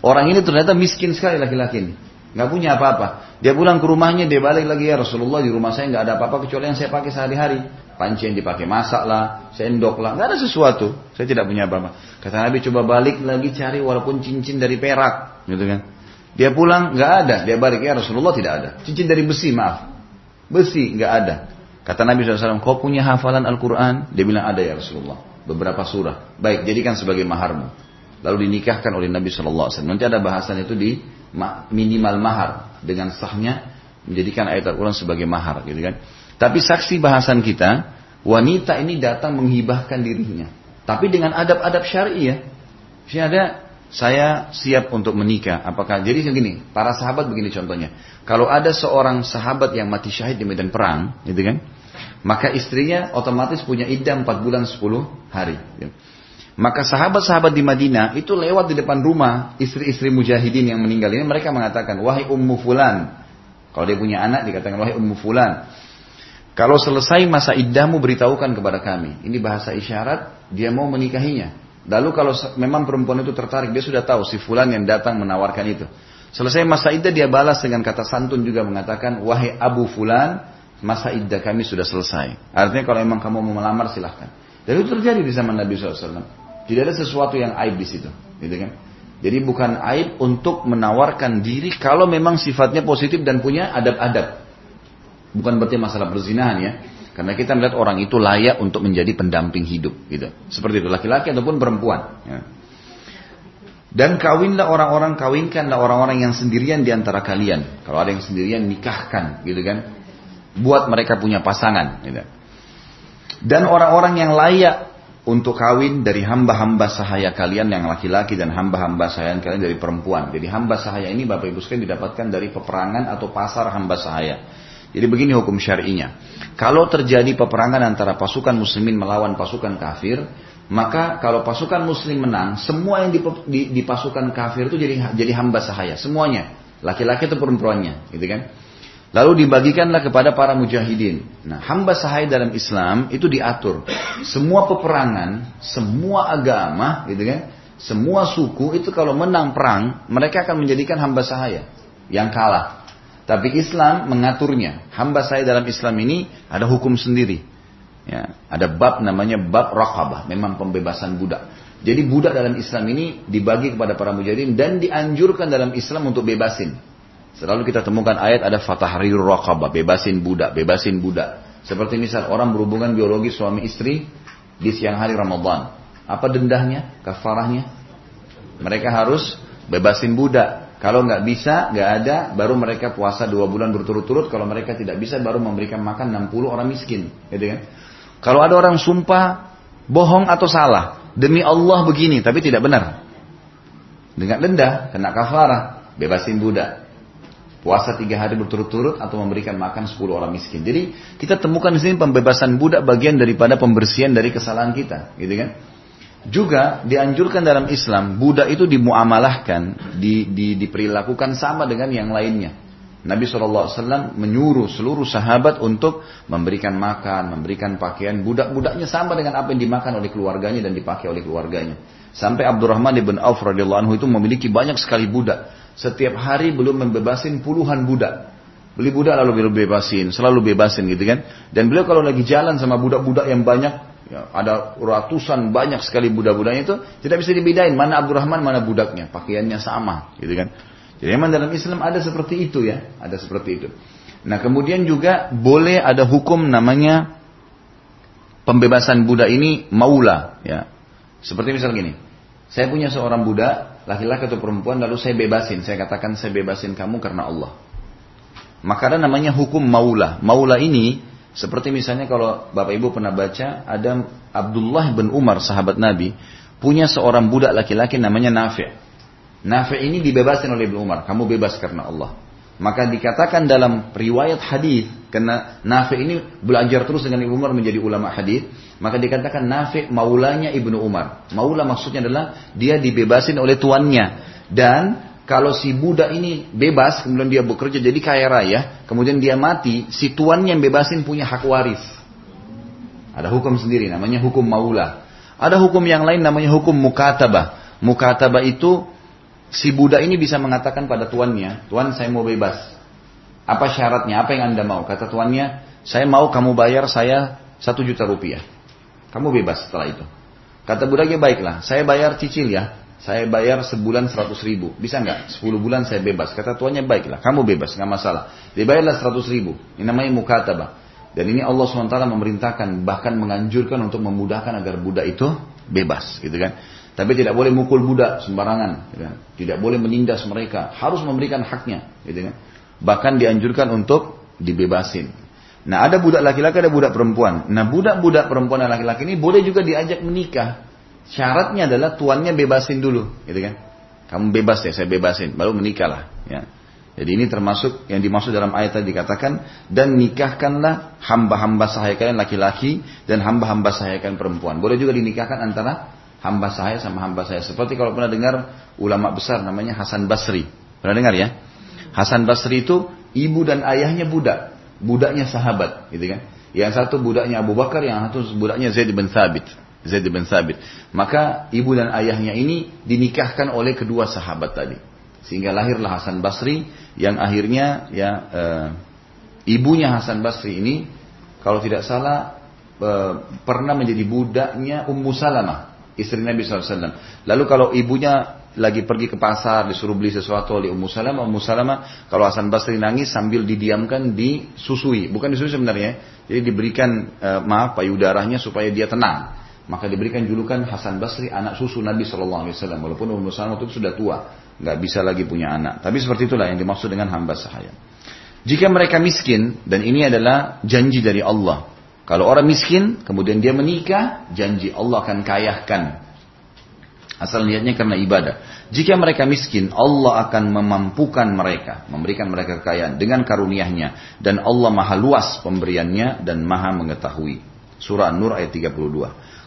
Orang ini ternyata miskin sekali laki-laki ini. Gak punya apa-apa. Dia pulang ke rumahnya, dia balik lagi ya Rasulullah di rumah saya nggak ada apa-apa kecuali yang saya pakai sehari-hari. Panci yang dipakai masak lah, sendok lah, nggak ada sesuatu. Saya tidak punya apa-apa. Kata Nabi coba balik lagi cari walaupun cincin dari perak, gitu kan? Dia pulang nggak ada, dia balik ya Rasulullah tidak ada. Cincin dari besi maaf, besi nggak ada. Kata Nabi SAW, kau punya hafalan Al-Quran? Dia bilang ada ya Rasulullah. Beberapa surah. Baik, jadikan sebagai maharmu. Lalu dinikahkan oleh Nabi SAW. Nanti ada bahasan itu di minimal mahar. Dengan sahnya menjadikan ayat Al-Quran sebagai mahar. Gitu kan. Tapi saksi bahasan kita, wanita ini datang menghibahkan dirinya. Tapi dengan adab-adab syari ya. Ada saya siap untuk menikah. Apakah jadi begini? Para sahabat begini contohnya. Kalau ada seorang sahabat yang mati syahid di medan perang, gitu kan? Maka istrinya otomatis punya iddah 4 bulan 10 hari. Gitu. Maka sahabat-sahabat di Madinah itu lewat di depan rumah istri-istri mujahidin yang meninggal ini mereka mengatakan wahai ummu fulan. Kalau dia punya anak dikatakan wahai ummu fulan. Kalau selesai masa iddahmu beritahukan kepada kami. Ini bahasa isyarat dia mau menikahinya. Lalu kalau memang perempuan itu tertarik dia sudah tahu si fulan yang datang menawarkan itu. Selesai masa iddah dia balas dengan kata santun juga mengatakan, wahai Abu Fulan, masa iddah kami sudah selesai. Artinya kalau memang kamu mau melamar silahkan. Dan itu terjadi di zaman Nabi SAW. Tidak ada sesuatu yang aib di situ, gitu kan? Jadi bukan aib untuk menawarkan diri kalau memang sifatnya positif dan punya adab-adab. Bukan berarti masalah perzinahan ya. Karena kita melihat orang itu layak untuk menjadi pendamping hidup, gitu. Seperti itu laki-laki ataupun perempuan. Ya. Dan kawinlah orang-orang, kawinkanlah orang-orang yang sendirian di antara kalian. Kalau ada yang sendirian, nikahkan, gitu kan. Buat mereka punya pasangan. Gitu. Dan orang-orang yang layak untuk kawin dari hamba-hamba sahaya kalian yang laki-laki dan hamba-hamba sahaya kalian dari perempuan. Jadi hamba sahaya ini Bapak Ibu sekalian didapatkan dari peperangan atau pasar hamba sahaya. Jadi begini hukum syar'inya. Kalau terjadi peperangan antara pasukan muslimin melawan pasukan kafir, maka kalau pasukan muslim menang, semua yang di, pasukan kafir itu jadi jadi hamba sahaya, semuanya. Laki-laki atau perempuannya, gitu kan? Lalu dibagikanlah kepada para mujahidin. Nah, hamba sahaya dalam Islam itu diatur. Semua peperangan, semua agama, gitu kan? Semua suku itu kalau menang perang, mereka akan menjadikan hamba sahaya yang kalah. Tapi Islam mengaturnya. Hamba sahaya dalam Islam ini ada hukum sendiri. Ya, ada bab namanya bab raqabah, memang pembebasan budak. Jadi budak dalam Islam ini dibagi kepada para mujahidin dan dianjurkan dalam Islam untuk bebasin. Selalu kita temukan ayat ada fatahrir raqabah, bebasin budak, bebasin budak. Seperti misal orang berhubungan biologi suami istri di siang hari Ramadan Apa dendahnya? Kafarahnya? Mereka harus bebasin budak. Kalau nggak bisa, nggak ada, baru mereka puasa dua bulan berturut-turut. Kalau mereka tidak bisa, baru memberikan makan 60 orang miskin. Gitu kan? Kalau ada orang sumpah bohong atau salah, demi Allah begini, tapi tidak benar. Dengan denda, kena kafarah, bebasin budak. Puasa tiga hari berturut-turut atau memberikan makan 10 orang miskin. Jadi kita temukan di sini pembebasan budak bagian daripada pembersihan dari kesalahan kita, gitu kan? Juga dianjurkan dalam Islam budak itu dimuamalahkan, di, di, diperlakukan sama dengan yang lainnya. Nabi SAW menyuruh seluruh sahabat untuk memberikan makan, memberikan pakaian. Budak-budaknya sama dengan apa yang dimakan oleh keluarganya dan dipakai oleh keluarganya. Sampai Abdurrahman ibn Auf radhiyallahu anhu itu memiliki banyak sekali budak. Setiap hari belum membebasin puluhan budak. Beli budak lalu bebasin, selalu bebasin gitu kan. Dan beliau kalau lagi jalan sama budak-budak yang banyak, Ya, ada ratusan banyak sekali budak-budaknya itu tidak bisa dibedain mana Abdurrahman mana budaknya, pakaiannya sama, gitu kan. Jadi memang dalam Islam ada seperti itu ya, ada seperti itu. Nah kemudian juga boleh ada hukum namanya pembebasan budak ini maula, ya. Seperti misal gini, saya punya seorang budak, laki-laki atau perempuan, lalu saya bebasin, saya katakan saya bebasin kamu karena Allah. Maka ada namanya hukum maula. Maula ini seperti misalnya kalau Bapak Ibu pernah baca ada Abdullah bin Umar sahabat Nabi punya seorang budak laki-laki namanya Nafi. Nafi ini dibebaskan oleh Ibnu Umar. Kamu bebas karena Allah. Maka dikatakan dalam riwayat hadis karena Nafi ini belajar terus dengan Ibnu Umar menjadi ulama hadis, maka dikatakan Nafi maulanya Ibnu Umar. Maula maksudnya adalah dia dibebasin oleh tuannya dan kalau si budak ini bebas, kemudian dia bekerja jadi kaya raya, kemudian dia mati, si tuan yang bebasin punya hak waris. Ada hukum sendiri, namanya hukum maula. Ada hukum yang lain namanya hukum mukatabah. Mukatabah itu si budak ini bisa mengatakan pada tuannya, tuan saya mau bebas. Apa syaratnya? Apa yang anda mau? Kata tuannya, saya mau kamu bayar saya satu juta rupiah. Kamu bebas setelah itu. Kata budaknya baiklah, saya bayar cicil ya. Saya bayar sebulan seratus ribu. Bisa nggak? Sepuluh bulan saya bebas. Kata tuannya baiklah. Kamu bebas. nggak masalah. Dibayarlah seratus ribu. Ini namanya mukatabah. Dan ini Allah SWT memerintahkan. Bahkan menganjurkan untuk memudahkan agar budak itu bebas. Gitu kan. Tapi tidak boleh mukul budak sembarangan. Gitu kan. Tidak boleh menindas mereka. Harus memberikan haknya. Gitu kan. Bahkan dianjurkan untuk dibebasin. Nah ada budak laki-laki, ada budak perempuan. Nah budak-budak perempuan dan laki-laki ini boleh juga diajak menikah. Syaratnya adalah tuannya bebasin dulu, gitu kan? Kamu bebas ya, saya bebasin, baru menikahlah. Ya. Jadi ini termasuk yang dimaksud dalam ayat tadi dikatakan dan nikahkanlah hamba-hamba sahaya kalian laki-laki dan hamba-hamba sahaya kalian perempuan. Boleh juga dinikahkan antara hamba sahaya sama hamba saya. Seperti kalau pernah dengar ulama besar namanya Hasan Basri. Pernah dengar ya? Hasan Basri itu ibu dan ayahnya budak, budaknya sahabat, gitu kan? Yang satu budaknya Abu Bakar, yang satu budaknya Zaid bin Thabit. Zaid bin Thabit. Maka ibu dan ayahnya ini dinikahkan oleh kedua sahabat tadi. Sehingga lahirlah Hasan Basri yang akhirnya ya e, ibunya Hasan Basri ini kalau tidak salah e, pernah menjadi budaknya Ummu Salamah, istri Nabi SAW. Lalu kalau ibunya lagi pergi ke pasar disuruh beli sesuatu oleh Ummu Salamah, Ummu Salamah kalau Hasan Basri nangis sambil didiamkan disusui, bukan disusui sebenarnya, jadi diberikan e, maaf payudaranya supaya dia tenang. Maka diberikan julukan Hasan Basri anak susu Nabi Shallallahu Alaihi Wasallam. Walaupun Ummu Salamah itu sudah tua, nggak bisa lagi punya anak. Tapi seperti itulah yang dimaksud dengan hamba sahaya. Jika mereka miskin dan ini adalah janji dari Allah. Kalau orang miskin kemudian dia menikah, janji Allah akan kayahkan. Asal niatnya karena ibadah. Jika mereka miskin, Allah akan memampukan mereka, memberikan mereka kekayaan dengan karuniahnya. Dan Allah maha luas pemberiannya dan maha mengetahui. Surah An-Nur ayat 32.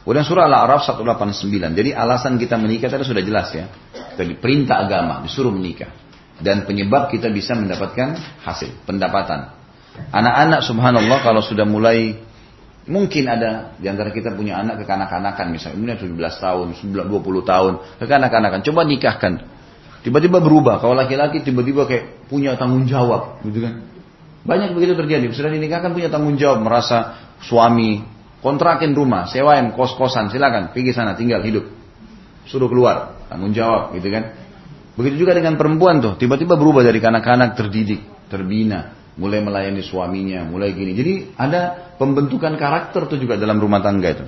Kemudian surah Al-A'raf 189. Jadi alasan kita menikah tadi sudah jelas ya. Kita perintah agama, disuruh menikah. Dan penyebab kita bisa mendapatkan hasil, pendapatan. Anak-anak subhanallah kalau sudah mulai Mungkin ada di antara kita punya anak kekanak-kanakan misalnya, umurnya 17 tahun, 20 tahun, kekanak-kanakan. Coba nikahkan. Tiba-tiba berubah. Kalau laki-laki tiba-tiba kayak punya tanggung jawab, gitu kan. Banyak begitu terjadi. Sudah dinikahkan punya tanggung jawab, merasa suami, kontrakin rumah, sewain kos-kosan, silakan pergi sana tinggal hidup. Suruh keluar, tanggung jawab gitu kan. Begitu juga dengan perempuan tuh, tiba-tiba berubah dari kanak-kanak terdidik, terbina, mulai melayani suaminya, mulai gini. Jadi ada pembentukan karakter tuh juga dalam rumah tangga itu.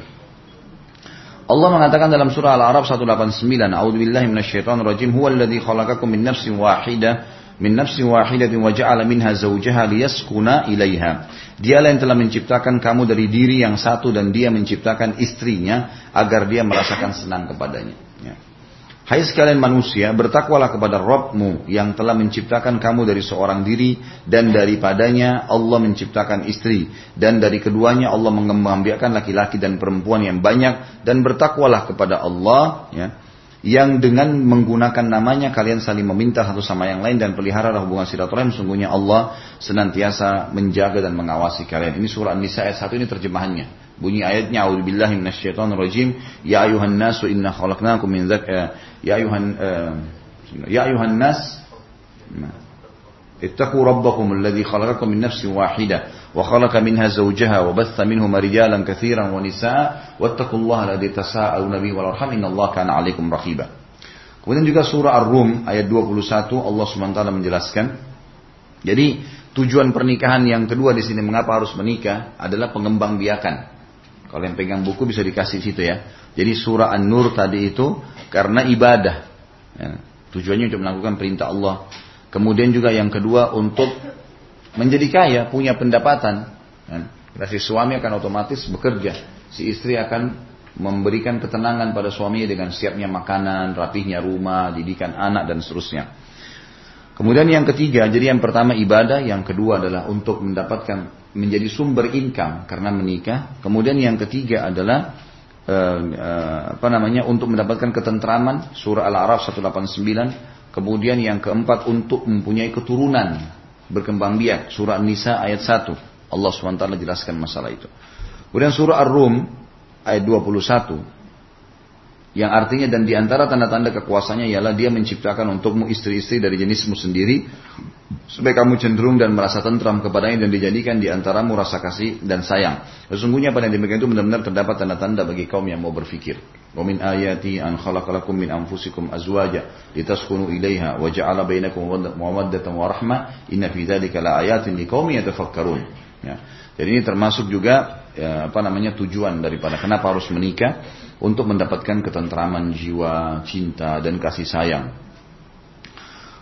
Allah mengatakan dalam surah Al-Araf 189, A'udzubillahi minasyaitonir rajim, "Huwallazi khalaqakum min nafsin wahidah min nafsin wahidatin wa ja'ala minha zawjaha liyaskuna ilaiha." Dialah yang telah menciptakan kamu dari diri yang satu dan dia menciptakan istrinya agar dia merasakan senang kepadanya. Ya. Hai sekalian manusia, bertakwalah kepada Rabbmu yang telah menciptakan kamu dari seorang diri dan daripadanya Allah menciptakan istri dan dari keduanya Allah mengembangbiakan laki-laki dan perempuan yang banyak dan bertakwalah kepada Allah ya, yang dengan menggunakan namanya kalian saling meminta satu sama yang lain dan peliharalah hubungan silaturahim sungguhnya Allah senantiasa menjaga dan mengawasi kalian. Ini surah An-Nisa ayat 1 ini terjemahannya. Bunyi ayatnya a'udzubillahi minasyaitonirrajim ya ayuhan nasu inna khalaqnakum min dzak eh, ya ayuhan eh, ya ayuhan nas ittaqu rabbakum alladzi khalaqakum min nafsin wahidah وخلق منها زوجها وبث منهما رجالا كثيرا ونساء واتقوا الله الذي تساءلون به والأرحام إن الله كان عليكم رقيبا Kemudian juga surah Ar-Rum ayat 21 Allah SWT menjelaskan Jadi tujuan pernikahan yang kedua di sini mengapa harus menikah adalah pengembang biakan kalau yang pegang buku bisa dikasih situ ya. Jadi surah An-Nur tadi itu karena ibadah. Ya, tujuannya untuk melakukan perintah Allah. Kemudian juga yang kedua untuk menjadi kaya, punya pendapatan. Ya, si suami akan otomatis bekerja. Si istri akan memberikan ketenangan pada suaminya dengan siapnya makanan, rapihnya rumah, didikan anak dan seterusnya. Kemudian yang ketiga, jadi yang pertama ibadah, yang kedua adalah untuk mendapatkan menjadi sumber income karena menikah. Kemudian yang ketiga adalah uh, uh, apa namanya untuk mendapatkan ketentraman, surah Al-A'raf 189. Kemudian yang keempat untuk mempunyai keturunan berkembang biak, surah An-Nisa ayat 1. Allah SWT jelaskan masalah itu. Kemudian surah Ar-Rum ayat 21 yang artinya dan di antara tanda-tanda kekuasaannya ialah dia menciptakan untukmu istri-istri dari jenismu sendiri supaya kamu cenderung dan merasa tentram kepadanya dan dijadikan diantaramu rasa kasih dan sayang. Sesungguhnya pada demikian itu benar-benar terdapat tanda-tanda bagi kaum yang mau berfikir. Ayati an khalaqalakum min anfusikum azwaja litaskunu ilaiha wa ja'ala bainakum mawaddatan wa rahmah inna fi dzalika laayatin liqaumin yatafakkarun. Ya. Jadi ini termasuk juga ya, apa namanya tujuan daripada kenapa harus menikah untuk mendapatkan ketentraman jiwa, cinta dan kasih sayang.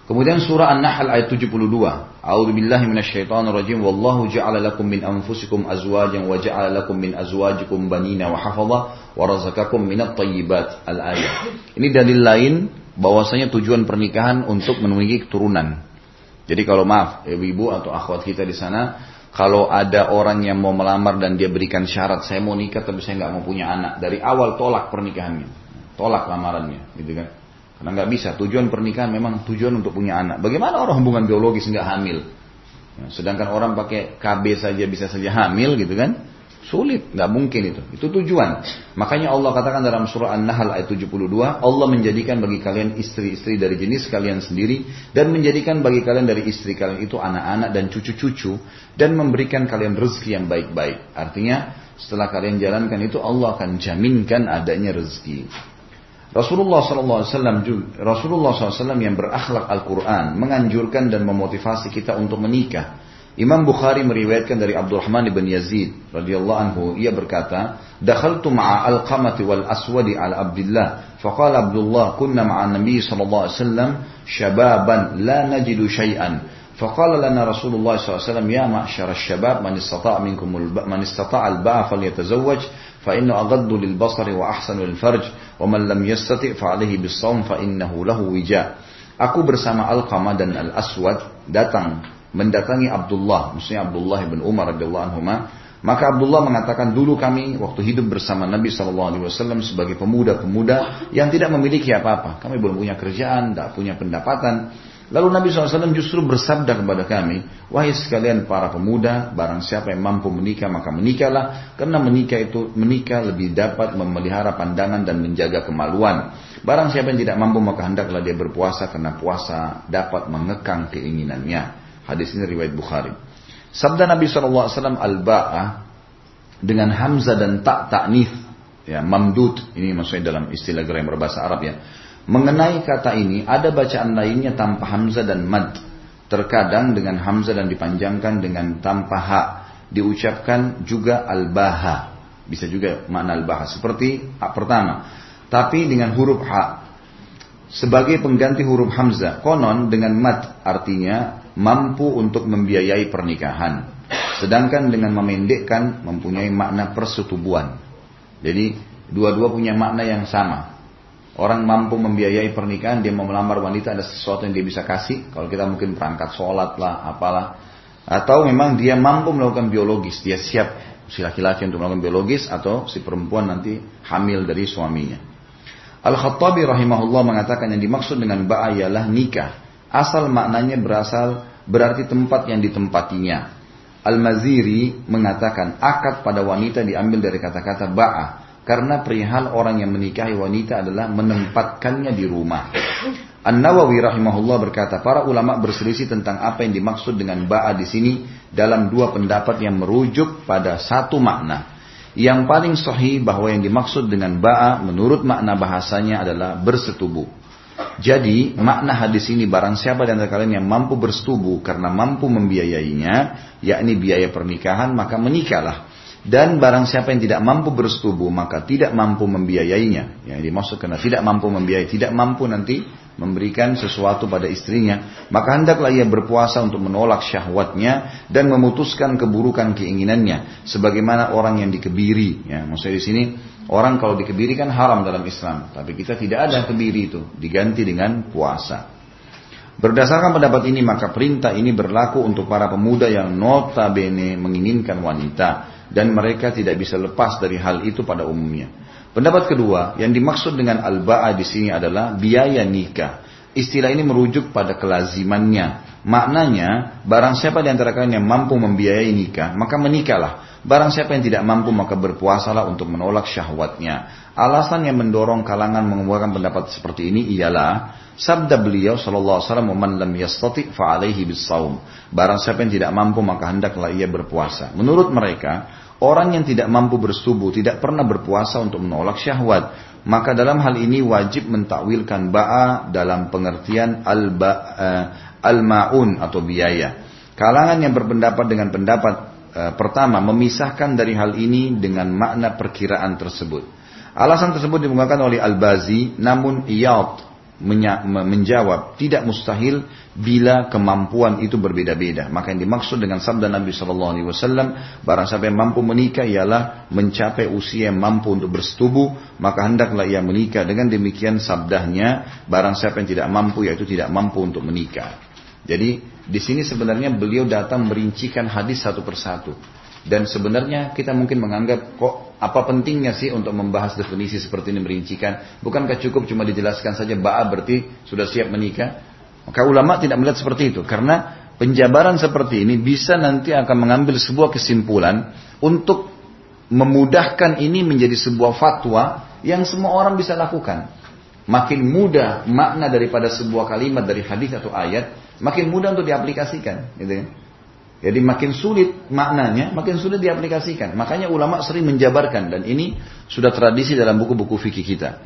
Kemudian surah An-Nahl ayat 72. A'udzu billahi minasyaitonir rajim. Wallahu ja'ala lakum min anfusikum azwajan wa ja'ala lakum min azwajikum banina wa hafadha wa razaqakum minat thayyibat. Al-ayat. Ini dalil lain bahwasanya tujuan pernikahan untuk memiliki keturunan. Jadi kalau maaf, ibu-ibu atau akhwat kita di sana kalau ada orang yang mau melamar dan dia berikan syarat, saya mau nikah tapi saya nggak mau punya anak. Dari awal tolak pernikahannya, tolak lamarannya, gitu kan? Karena nggak bisa. Tujuan pernikahan memang tujuan untuk punya anak. Bagaimana orang hubungan biologis nggak hamil? Ya, sedangkan orang pakai KB saja bisa saja hamil, gitu kan? Sulit, nggak mungkin itu. Itu tujuan. Makanya Allah katakan dalam surah An-Nahl ayat 72, Allah menjadikan bagi kalian istri-istri dari jenis kalian sendiri dan menjadikan bagi kalian dari istri kalian itu anak-anak dan cucu-cucu dan memberikan kalian rezeki yang baik-baik. Artinya, setelah kalian jalankan itu Allah akan jaminkan adanya rezeki. Rasulullah SAW juga, Rasulullah SAW yang berakhlak Al-Quran menganjurkan dan memotivasi kita untuk menikah Imam Bukhari meriwayatkan dari Abdurrahman bin Yazid radhiyallahu anhu ia berkata, "Dakhaltu ma'a Al-Qamati wal Aswadi ala Abdullah, faqala Abdullah kunna ma'a Nabi sallallahu alaihi wasallam shababan la najidu syai'an." فقال لنا رسول الله صلى الله عليه وسلم يا معشر الشباب من استطاع منكم من استطاع الباء فليتزوج فإنه أغض للبصر وأحسن للفرج وَمَنْ لَمْ يَسْتَطِعْ yastati' بِالصَّوْمْ فَإِنَّهُ لَهُ fa. Aku bersama Al-Qamah dan Al-Aswad datang mendatangi Abdullah, maksudnya Abdullah bin Umar radhiyallahu anhu maka Abdullah mengatakan dulu kami waktu hidup bersama Nabi Shallallahu Alaihi Wasallam sebagai pemuda-pemuda yang tidak memiliki apa-apa. Kami belum punya kerjaan, tidak punya pendapatan. Lalu Nabi SAW justru bersabda kepada kami, wahai sekalian para pemuda, barang siapa yang mampu menikah maka menikahlah, karena menikah itu menikah lebih dapat memelihara pandangan dan menjaga kemaluan. Barang siapa yang tidak mampu maka hendaklah dia berpuasa karena puasa dapat mengekang keinginannya. Hadis ini riwayat Bukhari. Sabda Nabi SAW al-ba'ah dengan hamzah dan tak taknif ya mamdud ini maksudnya dalam istilah grammar bahasa Arab ya. Mengenai kata ini ada bacaan lainnya tanpa hamzah dan mad. Terkadang dengan hamzah dan dipanjangkan dengan tanpa ha. Diucapkan juga al-baha. Bisa juga makna al-bahas. Seperti a, pertama, tapi dengan huruf H. Sebagai pengganti huruf Hamzah. Konon dengan mat artinya mampu untuk membiayai pernikahan. Sedangkan dengan memendekkan mempunyai makna persetubuhan. Jadi dua-dua punya makna yang sama. Orang mampu membiayai pernikahan, dia mau melamar wanita ada sesuatu yang dia bisa kasih. Kalau kita mungkin perangkat sholat lah, apalah. Atau memang dia mampu melakukan biologis, dia siap si laki-laki untuk melakukan biologis atau si perempuan nanti hamil dari suaminya. Al-Khattabi rahimahullah mengatakan yang dimaksud dengan ba'a ialah nikah. Asal maknanya berasal berarti tempat yang ditempatinya. Al-Maziri mengatakan akad pada wanita diambil dari kata-kata ba'a karena perihal orang yang menikahi wanita adalah menempatkannya di rumah. An-Nawawi rahimahullah berkata, para ulama berselisih tentang apa yang dimaksud dengan ba'a di sini dalam dua pendapat yang merujuk pada satu makna. Yang paling sahih bahwa yang dimaksud dengan ba'a menurut makna bahasanya adalah bersetubuh. Jadi makna hadis ini barang siapa antara kalian yang mampu bersetubuh karena mampu membiayainya, yakni biaya pernikahan, maka menikahlah. Dan barang siapa yang tidak mampu bersetubuh maka tidak mampu membiayainya. Yang dimaksud karena tidak mampu membiayai, tidak mampu nanti memberikan sesuatu pada istrinya, maka hendaklah ia berpuasa untuk menolak syahwatnya dan memutuskan keburukan keinginannya, sebagaimana orang yang dikebiri. Ya, maksudnya di sini orang kalau dikebiri kan haram dalam Islam, tapi kita tidak ada kebiri itu, diganti dengan puasa. Berdasarkan pendapat ini maka perintah ini berlaku untuk para pemuda yang notabene menginginkan wanita dan mereka tidak bisa lepas dari hal itu pada umumnya. Pendapat kedua, yang dimaksud dengan al-ba'a di sini adalah biaya nikah. Istilah ini merujuk pada kelazimannya. Maknanya, barang siapa di antara kalian yang mampu membiayai nikah, maka menikahlah. Barang siapa yang tidak mampu, maka berpuasalah untuk menolak syahwatnya. Alasan yang mendorong kalangan mengemukakan pendapat seperti ini ialah sabda beliau sallallahu alaihi wasallam, "Man lam yastati fa alaihi bisawm." Barang siapa yang tidak mampu, maka hendaklah ia berpuasa. Menurut mereka, Orang yang tidak mampu bersubuh tidak pernah berpuasa untuk menolak syahwat. Maka dalam hal ini wajib mentakwilkan ba'a dalam pengertian eh, al-ma'un atau biaya. Kalangan yang berpendapat dengan pendapat uh, pertama memisahkan dari hal ini dengan makna perkiraan tersebut. Alasan tersebut dimulakan oleh Al-Bazi, namun Iyad menjawab tidak mustahil bila kemampuan itu berbeda-beda. Maka yang dimaksud dengan sabda Nabi Shallallahu Alaihi Wasallam, barang siapa yang mampu menikah ialah mencapai usia yang mampu untuk bersetubuh, maka hendaklah ia menikah. Dengan demikian sabdahnya, barang siapa yang tidak mampu yaitu tidak mampu untuk menikah. Jadi di sini sebenarnya beliau datang merincikan hadis satu persatu. Dan sebenarnya kita mungkin menganggap kok apa pentingnya sih untuk membahas definisi seperti ini merincikan? Bukankah cukup cuma dijelaskan saja ba'a berarti sudah siap menikah? Maka ulama tidak melihat seperti itu karena penjabaran seperti ini bisa nanti akan mengambil sebuah kesimpulan untuk memudahkan ini menjadi sebuah fatwa yang semua orang bisa lakukan. Makin mudah makna daripada sebuah kalimat dari hadis atau ayat, makin mudah untuk diaplikasikan, gitu ya. Jadi makin sulit maknanya, makin sulit diaplikasikan. Makanya ulama sering menjabarkan dan ini sudah tradisi dalam buku-buku fikih kita.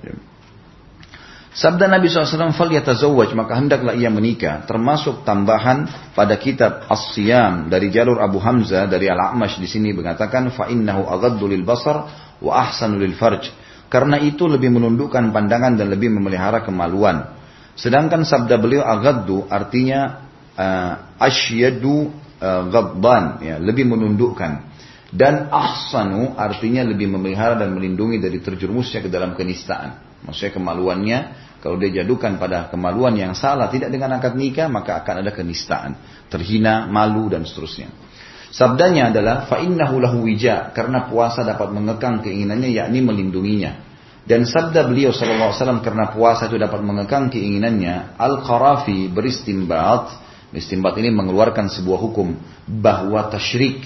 Sabda Nabi SAW, "Fal yatazawwaj," maka hendaklah ia menikah, termasuk tambahan pada kitab As-Siyam dari jalur Abu Hamzah dari Al-A'mash di sini mengatakan, "Fa innahu aghaddu lil basar wa ahsanu lil farj." Karena itu lebih menundukkan pandangan dan lebih memelihara kemaluan. Sedangkan sabda beliau aghaddu artinya uh, asyadu uh, ya, lebih menundukkan. Dan ahsanu artinya lebih memelihara dan melindungi dari terjerumusnya ke dalam kenistaan. Maksudnya kemaluannya, kalau dia jadukan pada kemaluan yang salah, tidak dengan akad nikah, maka akan ada kenistaan. Terhina, malu, dan seterusnya. Sabdanya adalah, fa'innahu lahu wija, karena puasa dapat mengekang keinginannya, yakni melindunginya. Dan sabda beliau SAW karena puasa itu dapat mengekang keinginannya, Al-Qarafi beristimbat, Istimbat ini mengeluarkan sebuah hukum bahwa tasyrik,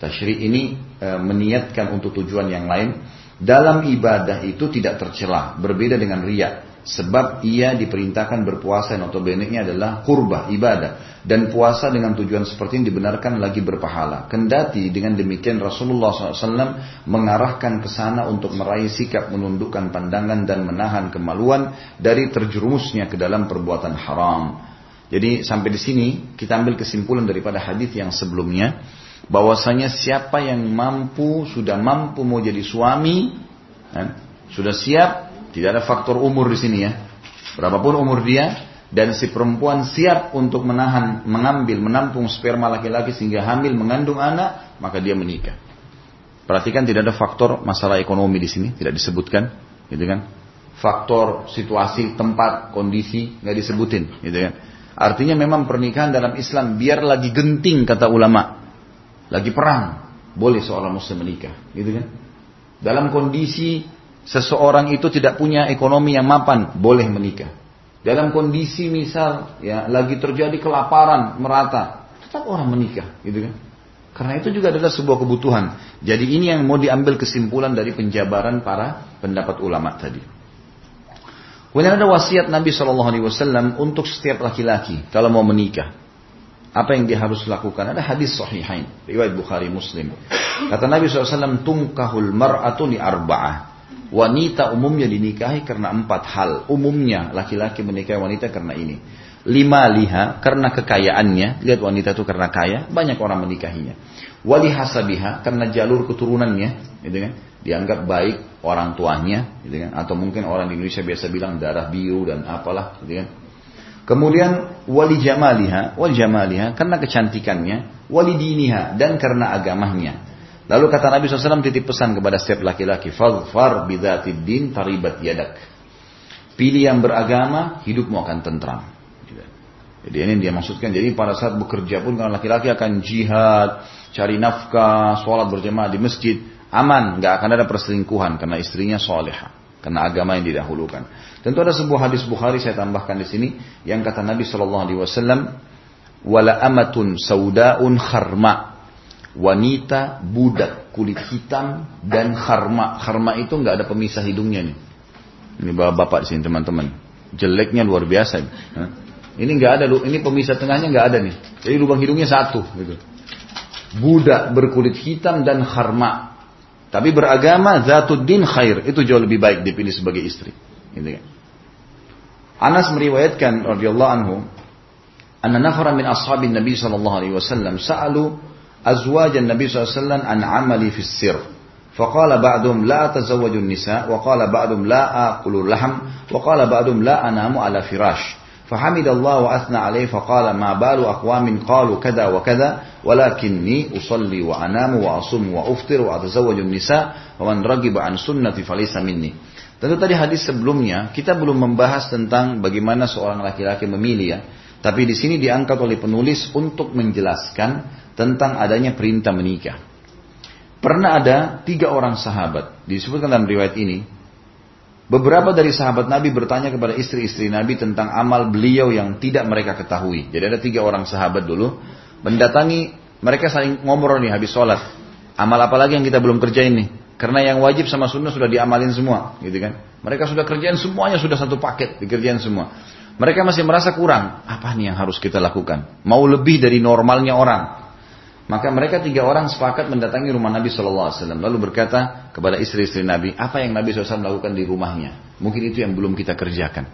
tasyrik ini e, meniatkan untuk tujuan yang lain dalam ibadah itu tidak tercela, berbeda dengan riya. Sebab ia diperintahkan berpuasa yang notabene adalah kurbah, ibadah. Dan puasa dengan tujuan seperti ini dibenarkan lagi berpahala. Kendati dengan demikian Rasulullah SAW mengarahkan ke sana untuk meraih sikap menundukkan pandangan dan menahan kemaluan dari terjerumusnya ke dalam perbuatan haram. Jadi sampai di sini kita ambil kesimpulan daripada hadis yang sebelumnya bahwasanya siapa yang mampu sudah mampu mau jadi suami kan, sudah siap tidak ada faktor umur di sini ya berapapun umur dia dan si perempuan siap untuk menahan mengambil menampung sperma laki-laki sehingga hamil mengandung anak maka dia menikah perhatikan tidak ada faktor masalah ekonomi di sini tidak disebutkan gitu kan faktor situasi tempat kondisi nggak disebutin gitu kan artinya memang pernikahan dalam Islam biar lagi genting kata ulama lagi perang, boleh seorang muslim menikah, gitu kan? Dalam kondisi seseorang itu tidak punya ekonomi yang mapan, boleh menikah. Dalam kondisi misal ya lagi terjadi kelaparan merata, tetap orang menikah, gitu kan? Karena itu juga adalah sebuah kebutuhan. Jadi ini yang mau diambil kesimpulan dari penjabaran para pendapat ulama tadi. Kemudian ada wasiat Nabi Shallallahu Alaihi Wasallam untuk setiap laki-laki kalau mau menikah. Apa yang dia harus lakukan? Ada hadis sahihain, riwayat Bukhari Muslim. Kata Nabi SAW, tungkahul mar'atu li arba'ah. Wanita umumnya dinikahi karena empat hal. Umumnya laki-laki menikahi wanita karena ini. Lima liha karena kekayaannya. Lihat wanita itu karena kaya, banyak orang menikahinya. Wali hasabiha karena jalur keturunannya, gitu kan? Dianggap baik orang tuanya, gitu kan? Atau mungkin orang di Indonesia biasa bilang darah biru dan apalah, gitu kan? Kemudian wali jamaliha, wali jamaliha karena kecantikannya, wali diniha dan karena agamanya. Lalu kata Nabi SAW titip pesan kepada setiap laki-laki, fadfar bidatid din taribat yadak. Pilih yang beragama, hidupmu akan tentram. Jadi ini dia maksudkan. Jadi pada saat bekerja pun kalau laki-laki akan jihad, cari nafkah, sholat berjamaah di masjid, aman, nggak akan ada perselingkuhan karena istrinya soleha, karena agama yang didahulukan. Tentu ada sebuah hadis Bukhari saya tambahkan di sini yang kata Nabi Shallallahu Alaihi Wasallam, wala amatun saudaun kharma wanita budak kulit hitam dan kharma. Kharma itu nggak ada pemisah hidungnya nih. Ini bapak bapak di sini teman-teman. Jeleknya luar biasa ini. Nggak ada ini pemisah tengahnya nggak ada nih. Jadi lubang hidungnya satu gitu. Budak berkulit hitam dan kharma. Tapi beragama zatuddin khair itu jauh lebih baik dipilih sebagai istri. Gitu kan. Anas meriwayatkan radhiyallahu anhu anna min ashabin Nabi sallallahu alaihi wasallam sa'alu azwajan Nabi sallallahu alaihi wasallam an amali fi sir. فقال بعضهم لا أتزوج النساء وقال بعضهم لا آكل اللحم وقال بعضهم لا أنام على فراش فحمد الله وأثنى عليه فقال ما بال أقوام قالوا كذا وكذا ولكني أصلي وأنام وأصوم وأفطر وأتزوج النساء ومن رغب عن سنتي فليس مني Tentu tadi hadis sebelumnya kita belum membahas tentang bagaimana seorang laki-laki memilih ya. Tapi di sini diangkat oleh penulis untuk menjelaskan tentang adanya perintah menikah. Pernah ada tiga orang sahabat, disebutkan dalam riwayat ini. Beberapa dari sahabat Nabi bertanya kepada istri-istri Nabi tentang amal beliau yang tidak mereka ketahui. Jadi ada tiga orang sahabat dulu, mendatangi mereka saling ngobrol nih habis sholat. Amal apa lagi yang kita belum kerjain nih? Karena yang wajib sama sunnah sudah diamalin semua, gitu kan? Mereka sudah kerjain semuanya sudah satu paket, dikerjain semua. Mereka masih merasa kurang. Apa nih yang harus kita lakukan? Mau lebih dari normalnya orang. Maka mereka tiga orang sepakat mendatangi rumah Nabi SAW. Lalu berkata kepada istri-istri Nabi, apa yang Nabi SAW lakukan di rumahnya? Mungkin itu yang belum kita kerjakan.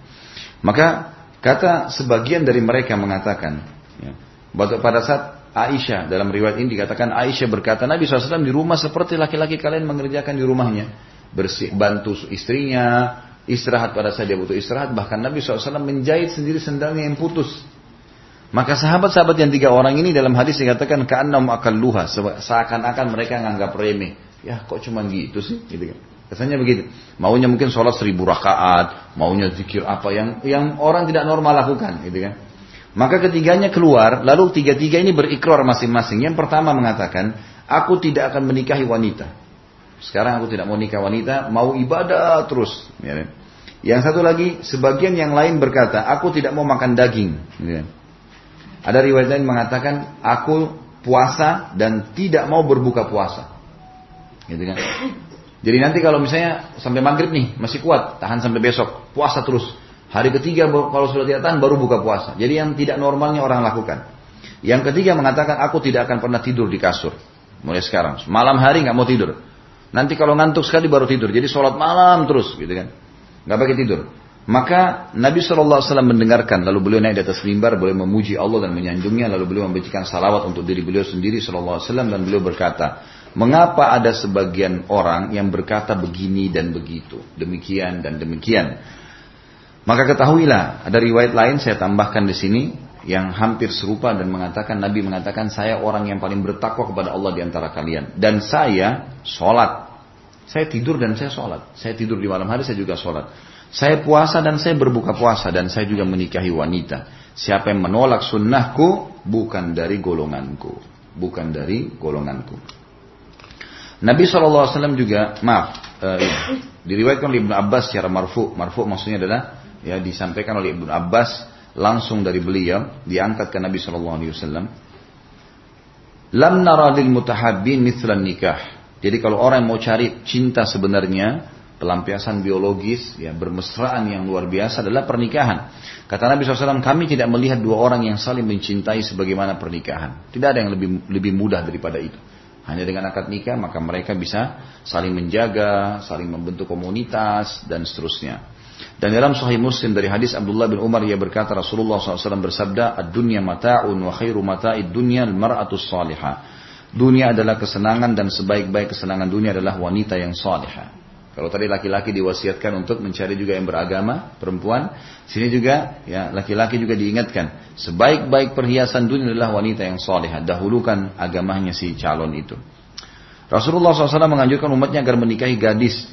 Maka kata sebagian dari mereka mengatakan, ya, pada saat Aisyah dalam riwayat ini dikatakan Aisyah berkata Nabi SAW di rumah seperti laki-laki kalian mengerjakan di rumahnya bersih bantu istrinya istirahat pada saat dia butuh istirahat bahkan Nabi SAW menjahit sendiri sendalnya yang putus maka sahabat-sahabat yang tiga orang ini dalam hadis dikatakan ka'annam akan luha seakan-akan mereka nganggap remeh ya kok cuma gitu sih gitu kan Kesannya begitu. Maunya mungkin sholat seribu rakaat, maunya zikir apa yang yang orang tidak normal lakukan, gitu kan. Maka ketiganya keluar, lalu tiga-tiga ini berikrar masing-masing. Yang pertama mengatakan, aku tidak akan menikahi wanita. Sekarang aku tidak mau nikah wanita, mau ibadah terus. Ya. Kan? Yang satu lagi, sebagian yang lain berkata, aku tidak mau makan daging. Ada riwayat lain mengatakan, aku puasa dan tidak mau berbuka puasa. Gitu kan? Jadi nanti kalau misalnya sampai maghrib nih masih kuat, tahan sampai besok, puasa terus. Hari ketiga kalau sudah tidak tahan baru buka puasa. Jadi yang tidak normalnya orang lakukan. Yang ketiga mengatakan aku tidak akan pernah tidur di kasur. Mulai sekarang. Malam hari nggak mau tidur. Nanti kalau ngantuk sekali baru tidur. Jadi sholat malam terus gitu kan. Nggak pakai tidur. Maka Nabi SAW mendengarkan, lalu beliau naik di atas mimbar, boleh memuji Allah dan menyanjungnya, lalu beliau memberikan salawat untuk diri beliau sendiri SAW dan beliau berkata, mengapa ada sebagian orang yang berkata begini dan begitu, demikian dan demikian. Maka ketahuilah, ada riwayat lain saya tambahkan di sini yang hampir serupa dan mengatakan Nabi mengatakan saya orang yang paling bertakwa kepada Allah di antara kalian dan saya sholat. Saya tidur dan saya sholat. Saya tidur di malam hari saya juga sholat. Saya puasa dan saya berbuka puasa dan saya juga menikahi wanita. Siapa yang menolak sunnahku bukan dari golonganku. Bukan dari golonganku. Nabi SAW juga, maaf, uh, diriwayatkan oleh Ibnu Abbas secara marfu. Marfu maksudnya adalah ya disampaikan oleh Ibnu Abbas langsung dari beliau diangkat ke Nabi SAW. Lam nara lil mutahabbin mithlan nikah. Jadi kalau orang yang mau cari cinta sebenarnya, pelampiasan biologis, ya bermesraan yang luar biasa adalah pernikahan. Kata Nabi SAW, kami tidak melihat dua orang yang saling mencintai sebagaimana pernikahan. Tidak ada yang lebih lebih mudah daripada itu. Hanya dengan akad nikah maka mereka bisa saling menjaga, saling membentuk komunitas dan seterusnya. Dan dalam Sahih Muslim dari hadis Abdullah bin Umar ia berkata Rasulullah SAW bersabda, "Ad-dunya mata'un wa khairu mata'id dunya al-mar'atu salihah." Dunia adalah kesenangan dan sebaik-baik kesenangan dunia adalah wanita yang salihah. Kalau tadi laki-laki diwasiatkan untuk mencari juga yang beragama, perempuan, sini juga ya laki-laki juga diingatkan, sebaik-baik perhiasan dunia adalah wanita yang solehah. Dahulukan agamanya si calon itu. Rasulullah SAW menganjurkan umatnya agar menikahi gadis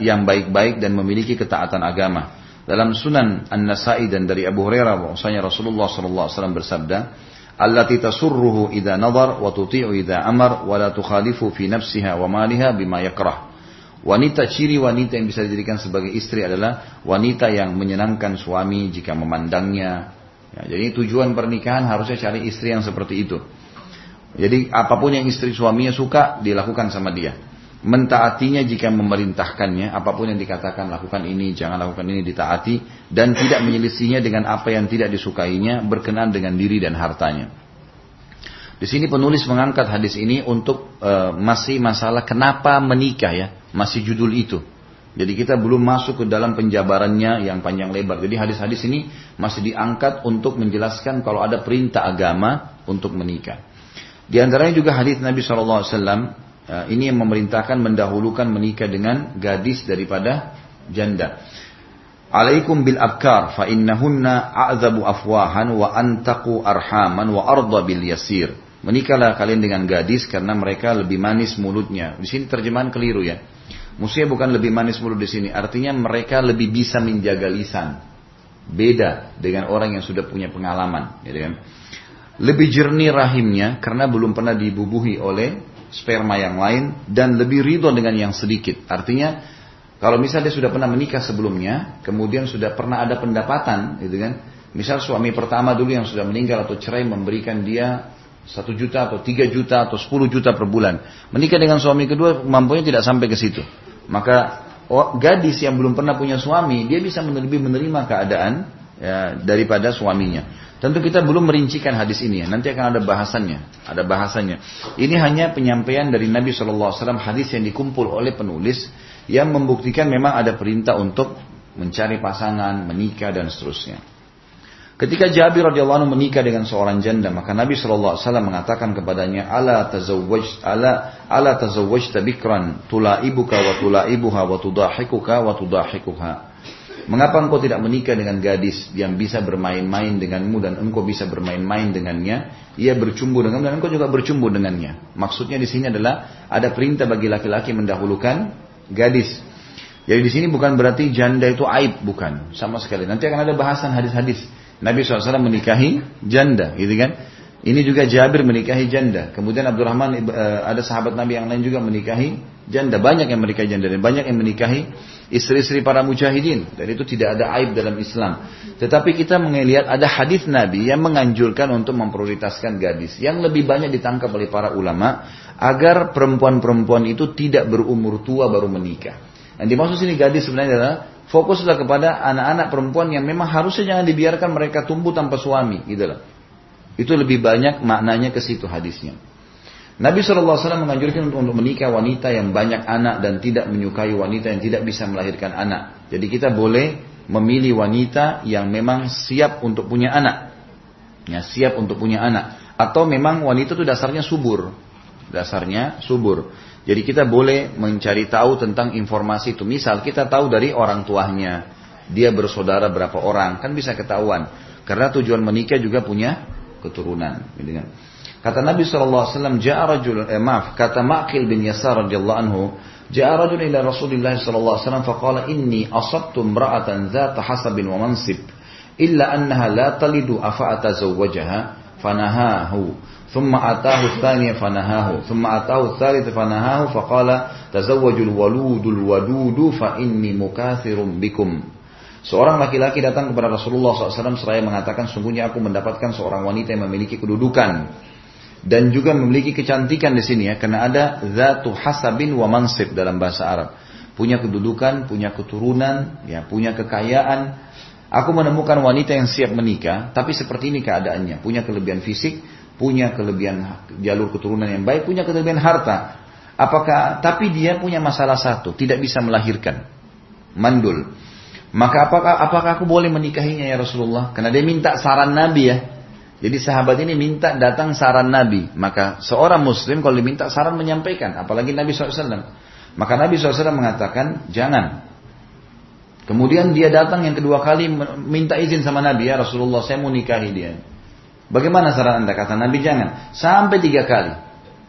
yang baik-baik dan memiliki ketaatan agama. Dalam Sunan An-Nasai dan dari Abu Hurairah bahwasanya Rasulullah SAW bersabda, "Allati tasurruhu idza nadhar wa tuti'u amar wa la tukhalifu fi nafsiha wa maliha bima yakrah." Wanita ciri wanita yang bisa dijadikan sebagai istri adalah wanita yang menyenangkan suami jika memandangnya. Ya, jadi tujuan pernikahan harusnya cari istri yang seperti itu. Jadi apa pun yang istri suaminya suka dilakukan sama dia. Mentaatinya jika memerintahkannya, apa pun yang dikatakan lakukan ini, jangan lakukan ini ditaati dan tidak menyelisihinya dengan apa yang tidak disukainya berkenan dengan diri dan hartanya. Di sini penulis mengangkat hadis ini untuk uh, masih masalah kenapa menikah ya, masih judul itu. Jadi kita belum masuk ke dalam penjabarannya yang panjang lebar. Jadi hadis-hadis ini masih diangkat untuk menjelaskan kalau ada perintah agama untuk menikah. Di antaranya juga hadis Nabi SAW uh, ini yang memerintahkan mendahulukan menikah dengan gadis daripada janda. Alaikum bil abkar fa innahunna a'zabu afwahan wa antaqu arhaman wa arda bil yasir. Menikahlah kalian dengan gadis karena mereka lebih manis mulutnya. Di sini terjemahan keliru ya. Maksudnya bukan lebih manis mulut di sini. Artinya mereka lebih bisa menjaga lisan. Beda dengan orang yang sudah punya pengalaman. Gitu kan. Lebih jernih rahimnya karena belum pernah dibubuhi oleh sperma yang lain. Dan lebih ridho dengan yang sedikit. Artinya kalau misalnya dia sudah pernah menikah sebelumnya. Kemudian sudah pernah ada pendapatan. Gitu kan. Misal suami pertama dulu yang sudah meninggal atau cerai memberikan dia satu juta atau tiga juta atau sepuluh juta per bulan. Menikah dengan suami kedua mampunya tidak sampai ke situ. Maka oh, gadis yang belum pernah punya suami dia bisa lebih menerima keadaan ya, daripada suaminya. Tentu kita belum merincikan hadis ini ya. Nanti akan ada bahasannya, ada bahasannya. Ini hanya penyampaian dari Nabi Wasallam hadis yang dikumpul oleh penulis yang membuktikan memang ada perintah untuk mencari pasangan, menikah dan seterusnya. Ketika Jabir radhiyallahu anhu menikah dengan seorang janda, maka Nabi sallallahu alaihi wasallam mengatakan kepadanya, "Ala tazawwaj ala ala tazawwajta bikran tulaibuka wa tulaibuha wa tudahikuka wa tudahikuha." Mengapa engkau tidak menikah dengan gadis yang bisa bermain-main denganmu dan engkau bisa bermain-main dengannya? Ia bercumbu denganmu dan engkau juga bercumbu dengannya. Maksudnya di sini adalah ada perintah bagi laki-laki mendahulukan gadis. Jadi di sini bukan berarti janda itu aib, bukan sama sekali. Nanti akan ada bahasan hadis-hadis Nabi SAW menikahi janda, gitu kan? Ini juga Jabir menikahi janda. Kemudian Abdurrahman eh, ada sahabat Nabi yang lain juga menikahi janda. Banyak yang menikahi janda dan banyak yang menikahi istri-istri para mujahidin. Dan itu tidak ada aib dalam Islam. Tetapi kita melihat ada hadis Nabi yang menganjurkan untuk memprioritaskan gadis. Yang lebih banyak ditangkap oleh para ulama agar perempuan-perempuan itu tidak berumur tua baru menikah. Dan dimaksud sini gadis sebenarnya adalah Fokuslah kepada anak-anak perempuan yang memang harusnya jangan dibiarkan mereka tumbuh tanpa suami, gitu loh. Itu lebih banyak maknanya ke situ hadisnya. Nabi SAW menganjurkan untuk, untuk menikah wanita yang banyak anak dan tidak menyukai wanita yang tidak bisa melahirkan anak. Jadi kita boleh memilih wanita yang memang siap untuk punya anak. Ya, siap untuk punya anak. Atau memang wanita itu dasarnya subur. Dasarnya subur. Jadi kita boleh mencari tahu tentang informasi itu. Misal kita tahu dari orang tuanya. Dia bersaudara berapa orang. Kan bisa ketahuan. Karena tujuan menikah juga punya keturunan. Gitu kan. Kata Nabi SAW, Ja'a rajul, eh, maaf, kata Ma'qil bin Yasar radhiyallahu anhu, Ja'a rajul ila Rasulullah SAW, faqala inni asabtu imra'atan dhata hasabin wa mansib, illa annaha la talidu afa atazawwajaha, fanahahu. Thumma atahu tsaniya fanahahu. Thumma atahu tsalith fanahahu faqala tazawwajul waludul wadudu fa inni mukathirum bikum. Seorang laki-laki datang kepada Rasulullah SAW seraya mengatakan sungguhnya aku mendapatkan seorang wanita yang memiliki kedudukan dan juga memiliki kecantikan di sini ya karena ada zatu hasabin wa mansib dalam bahasa Arab. Punya kedudukan punya keturunan ya punya kekayaan Aku menemukan wanita yang siap menikah, tapi seperti ini keadaannya, punya kelebihan fisik, punya kelebihan jalur keturunan yang baik, punya kelebihan harta. Apakah tapi dia punya masalah satu, tidak bisa melahirkan. Mandul. Maka apakah apakah aku boleh menikahinya ya Rasulullah? Karena dia minta saran Nabi ya. Jadi sahabat ini minta datang saran Nabi. Maka seorang muslim kalau diminta saran menyampaikan. Apalagi Nabi SAW. Maka Nabi SAW mengatakan jangan. Kemudian dia datang yang kedua kali minta izin sama Nabi ya Rasulullah saya mau nikahi dia. Bagaimana saran anda? Kata Nabi jangan. Sampai tiga kali.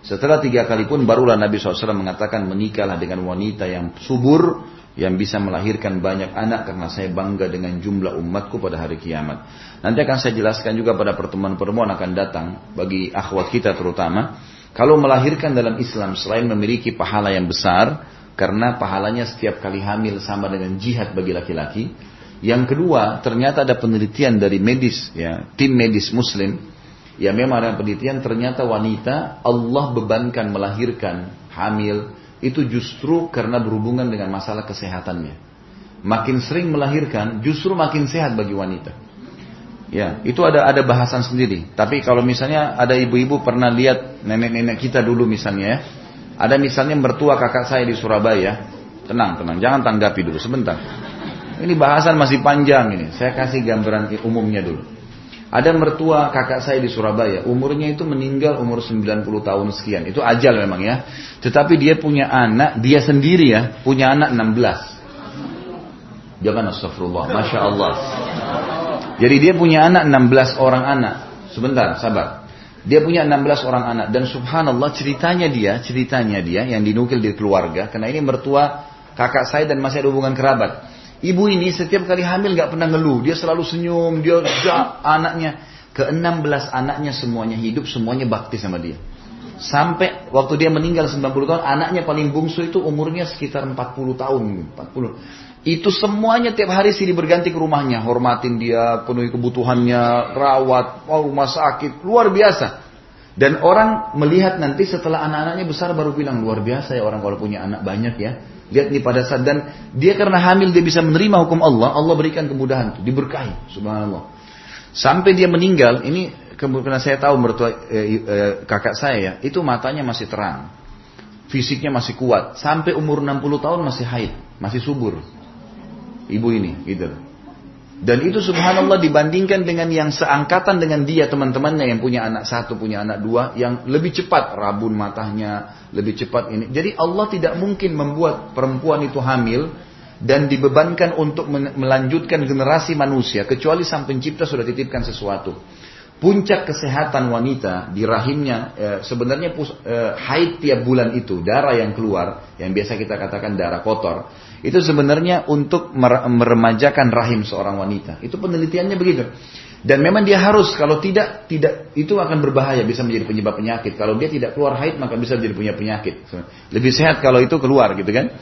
Setelah tiga kali pun barulah Nabi SAW mengatakan menikahlah dengan wanita yang subur yang bisa melahirkan banyak anak karena saya bangga dengan jumlah umatku pada hari kiamat. Nanti akan saya jelaskan juga pada pertemuan-pertemuan akan datang bagi akhwat kita terutama. Kalau melahirkan dalam Islam selain memiliki pahala yang besar karena pahalanya setiap kali hamil sama dengan jihad bagi laki-laki. Yang kedua, ternyata ada penelitian dari medis ya, tim medis muslim ya memang ada penelitian ternyata wanita Allah bebankan melahirkan hamil itu justru karena berhubungan dengan masalah kesehatannya. Makin sering melahirkan, justru makin sehat bagi wanita. Ya, itu ada ada bahasan sendiri. Tapi kalau misalnya ada ibu-ibu pernah lihat nenek-nenek kita dulu misalnya ya, ada misalnya mertua kakak saya di Surabaya, tenang, tenang, jangan tanggapi dulu sebentar. Ini bahasan masih panjang ini. Saya kasih gambaran umumnya dulu. Ada mertua kakak saya di Surabaya, umurnya itu meninggal umur 90 tahun sekian. Itu ajal memang ya. Tetapi dia punya anak, dia sendiri ya, punya anak 16. Jangan astagfirullah, Masya Allah. Jadi dia punya anak 16 orang anak. Sebentar, sabar. Dia punya 16 orang anak dan subhanallah ceritanya dia, ceritanya dia yang dinukil di keluarga karena ini mertua kakak saya dan masih ada hubungan kerabat. Ibu ini setiap kali hamil gak pernah ngeluh. Dia selalu senyum, dia jak anaknya. Ke-16 anaknya semuanya hidup, semuanya bakti sama dia. Sampai waktu dia meninggal 90 tahun, anaknya paling bungsu itu umurnya sekitar 40 tahun. 40. Itu semuanya tiap hari sih berganti ke rumahnya. Hormatin dia, penuhi kebutuhannya, rawat, oh, rumah sakit. Luar biasa. Dan orang melihat nanti setelah anak-anaknya besar baru bilang luar biasa ya orang kalau punya anak banyak ya. Lihat nih pada saat dan dia karena hamil dia bisa menerima hukum Allah, Allah berikan kemudahan itu, diberkahi, subhanallah. Sampai dia meninggal, ini karena saya tahu mertua eh, eh, kakak saya ya, itu matanya masih terang. Fisiknya masih kuat, sampai umur 60 tahun masih haid, masih subur. Ibu ini, gitu. Dan itu subhanallah dibandingkan dengan yang seangkatan dengan dia teman-temannya yang punya anak satu, punya anak dua, yang lebih cepat rabun matanya, lebih cepat ini. Jadi Allah tidak mungkin membuat perempuan itu hamil dan dibebankan untuk melanjutkan generasi manusia kecuali sang pencipta sudah titipkan sesuatu. Puncak kesehatan wanita di rahimnya e, sebenarnya e, haid tiap bulan itu darah yang keluar yang biasa kita katakan darah kotor itu sebenarnya untuk meremajakan rahim seorang wanita. Itu penelitiannya begitu. Dan memang dia harus kalau tidak tidak itu akan berbahaya bisa menjadi penyebab penyakit. Kalau dia tidak keluar haid maka bisa menjadi punya penyakit. Lebih sehat kalau itu keluar gitu kan.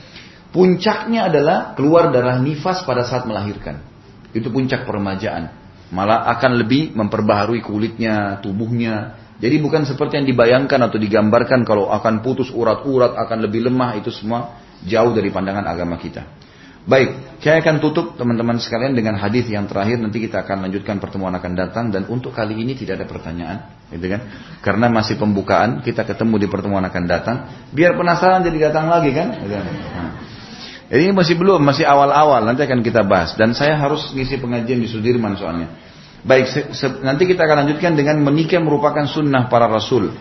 Puncaknya adalah keluar darah nifas pada saat melahirkan. Itu puncak peremajaan. Malah akan lebih memperbaharui kulitnya, tubuhnya. Jadi bukan seperti yang dibayangkan atau digambarkan kalau akan putus urat-urat, akan lebih lemah, itu semua jauh dari pandangan agama kita. Baik, saya akan tutup teman-teman sekalian dengan hadis yang terakhir. Nanti kita akan lanjutkan pertemuan akan datang dan untuk kali ini tidak ada pertanyaan, gitu kan? Karena masih pembukaan, kita ketemu di pertemuan akan datang. Biar penasaran jadi datang lagi kan? Gitu kan? Nah. Jadi ini masih belum, masih awal-awal. Nanti akan kita bahas. Dan saya harus ngisi pengajian di Sudirman soalnya. Baik, nanti kita akan lanjutkan dengan menikah merupakan sunnah para rasul.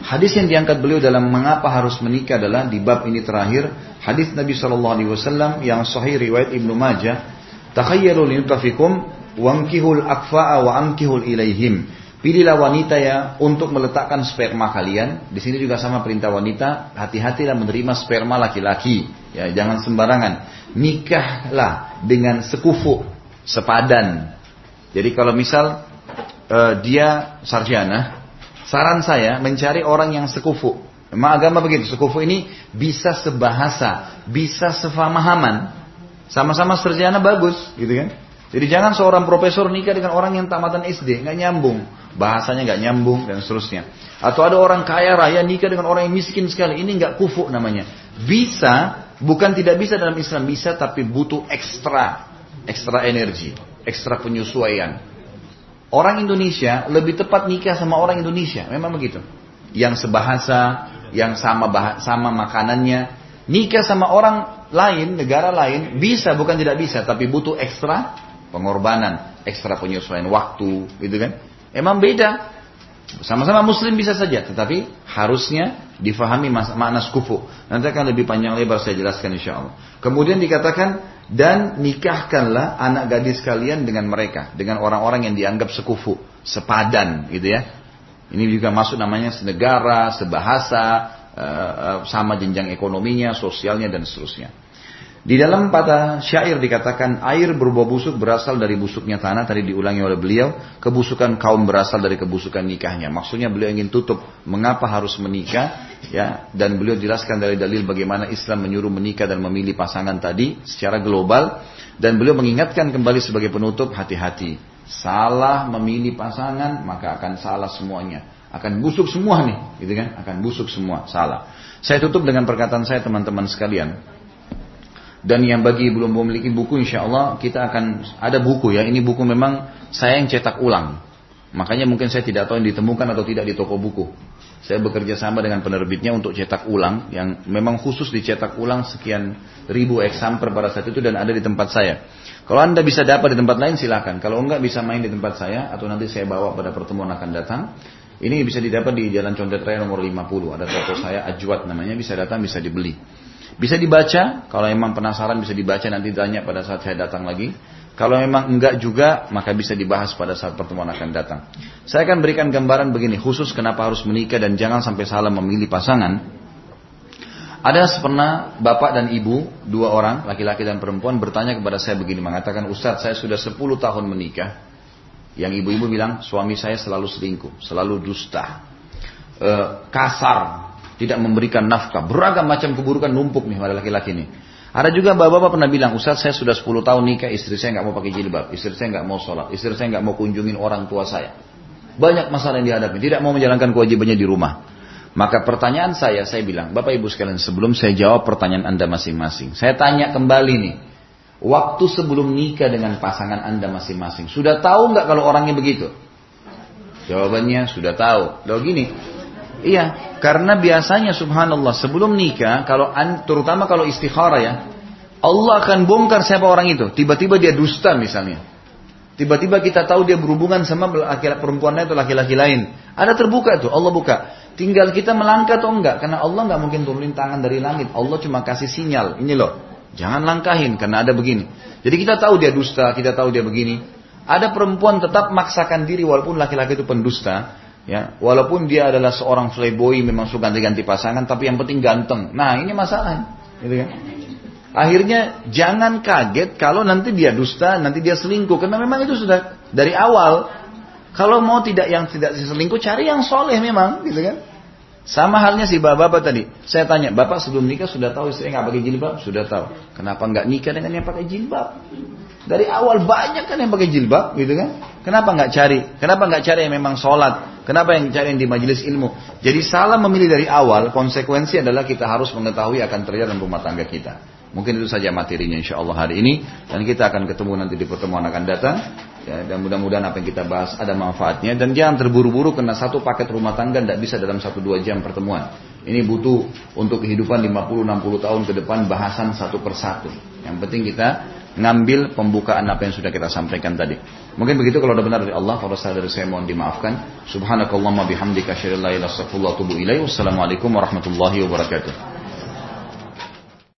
Hadis yang diangkat beliau dalam mengapa harus menikah adalah di bab ini terakhir hadis Nabi Shallallahu Alaihi Wasallam yang sahih riwayat Ibnu Majah. Takhayyalu linutafikum wankihul akfa'a wa ankihul ilaihim. Pilihlah wanita ya untuk meletakkan sperma kalian. Di sini juga sama perintah wanita, hati-hatilah menerima sperma laki-laki. Ya, jangan sembarangan. Nikahlah dengan sekufu, sepadan. Jadi kalau misal uh, dia sarjana, saran saya mencari orang yang sekufu. Memang agama begitu, sekufu ini bisa sebahasa, bisa sefamahaman. Sama-sama sarjana bagus, gitu kan? Jadi jangan seorang profesor nikah dengan orang yang tamatan SD, nggak nyambung, bahasanya nggak nyambung dan seterusnya. Atau ada orang kaya raya nikah dengan orang yang miskin sekali, ini nggak kufu namanya. Bisa, bukan tidak bisa dalam Islam bisa, tapi butuh ekstra, ekstra energi, ekstra penyesuaian. Orang Indonesia lebih tepat nikah sama orang Indonesia, memang begitu. Yang sebahasa, yang sama sama makanannya, nikah sama orang lain, negara lain bisa bukan tidak bisa, tapi butuh ekstra pengorbanan, ekstra penyesuaian waktu, gitu kan? Emang beda. Sama-sama muslim bisa saja, tetapi harusnya difahami makna skufu. Nanti akan lebih panjang lebar saya jelaskan insya Allah. Kemudian dikatakan, dan nikahkanlah anak gadis kalian dengan mereka. Dengan orang-orang yang dianggap sekufu, sepadan gitu ya. Ini juga masuk namanya senegara, sebahasa, eh, eh, sama jenjang ekonominya, sosialnya, dan seterusnya. Di dalam patah syair dikatakan air berbau busuk berasal dari busuknya tanah tadi diulangi oleh beliau kebusukan kaum berasal dari kebusukan nikahnya. Maksudnya beliau ingin tutup mengapa harus menikah ya? Dan beliau jelaskan dari dalil bagaimana Islam menyuruh menikah dan memilih pasangan tadi secara global. Dan beliau mengingatkan kembali sebagai penutup hati-hati. Salah memilih pasangan maka akan salah semuanya. Akan busuk semua nih gitu kan? Akan busuk semua salah. Saya tutup dengan perkataan saya teman-teman sekalian dan yang bagi belum memiliki buku insya Allah kita akan ada buku ya. Ini buku memang saya yang cetak ulang. Makanya mungkin saya tidak tahu yang ditemukan atau tidak di toko buku. Saya bekerja sama dengan penerbitnya untuk cetak ulang yang memang khusus dicetak ulang sekian ribu eksamper pada saat itu dan ada di tempat saya. Kalau anda bisa dapat di tempat lain silahkan. Kalau enggak bisa main di tempat saya atau nanti saya bawa pada pertemuan akan datang. Ini bisa didapat di Jalan Condet Raya nomor 50. Ada toko saya Ajwat namanya bisa datang bisa dibeli. Bisa dibaca, kalau memang penasaran bisa dibaca nanti tanya pada saat saya datang lagi. Kalau memang enggak juga, maka bisa dibahas pada saat pertemuan akan datang. Saya akan berikan gambaran begini, khusus kenapa harus menikah dan jangan sampai salah memilih pasangan. Ada pernah bapak dan ibu, dua orang, laki-laki dan perempuan, bertanya kepada saya begini, mengatakan, Ustadz saya sudah 10 tahun menikah. Yang ibu-ibu bilang, suami saya selalu selingkuh, selalu dusta, e, kasar, tidak memberikan nafkah, beragam macam keburukan numpuk nih pada laki-laki ini. Ada juga bapak-bapak pernah bilang, Ustaz saya sudah 10 tahun nikah, istri saya nggak mau pakai jilbab, istri saya nggak mau sholat, istri saya nggak mau kunjungin orang tua saya. Banyak masalah yang dihadapi, tidak mau menjalankan kewajibannya di rumah. Maka pertanyaan saya, saya bilang, Bapak Ibu sekalian, sebelum saya jawab pertanyaan Anda masing-masing, saya tanya kembali nih, waktu sebelum nikah dengan pasangan Anda masing-masing, sudah tahu nggak kalau orangnya begitu? Jawabannya sudah tahu. Lalu gini, Iya, karena biasanya subhanallah sebelum nikah, kalau terutama kalau istikhara ya, Allah akan bongkar siapa orang itu. Tiba-tiba dia dusta misalnya. Tiba-tiba kita tahu dia berhubungan sama laki-laki perempuan atau laki-laki lain. Ada terbuka tuh, Allah buka. Tinggal kita melangkah atau enggak, karena Allah nggak mungkin turunin tangan dari langit. Allah cuma kasih sinyal. Ini loh, jangan langkahin karena ada begini. Jadi kita tahu dia dusta, kita tahu dia begini. Ada perempuan tetap maksakan diri walaupun laki-laki itu pendusta, Ya, walaupun dia adalah seorang playboy memang suka ganti-ganti pasangan, tapi yang penting ganteng. Nah, ini masalah, gitu kan? Akhirnya jangan kaget kalau nanti dia dusta, nanti dia selingkuh, karena memang itu sudah dari awal. Kalau mau tidak yang tidak selingkuh, cari yang soleh memang, gitu kan? Sama halnya si bapak-bapak tadi. Saya tanya, bapak sebelum nikah sudah tahu istri nggak pakai jilbab? Sudah tahu. Kenapa nggak nikah dengan yang pakai jilbab? Dari awal banyak kan yang pakai jilbab, gitu kan? Kenapa nggak cari? Kenapa nggak cari yang memang sholat? Kenapa yang cari yang di majelis ilmu? Jadi salah memilih dari awal, konsekuensi adalah kita harus mengetahui akan terjadi dalam rumah tangga kita. Mungkin itu saja materinya insya Allah hari ini dan kita akan ketemu nanti di pertemuan akan datang. Ya, dan mudah-mudahan apa yang kita bahas ada manfaatnya dan jangan terburu-buru karena satu paket rumah tangga tidak bisa dalam satu dua jam pertemuan. Ini butuh untuk kehidupan 50-60 tahun ke depan bahasan satu persatu. Yang penting kita ngambil pembukaan apa yang sudah kita sampaikan tadi. Mungkin begitu kalau ada benar dari Allah, kalau salah dari saya mohon dimaafkan. Subhanakallahumma bihamdika asyhadu an la. Wassalamualaikum warahmatullahi wabarakatuh.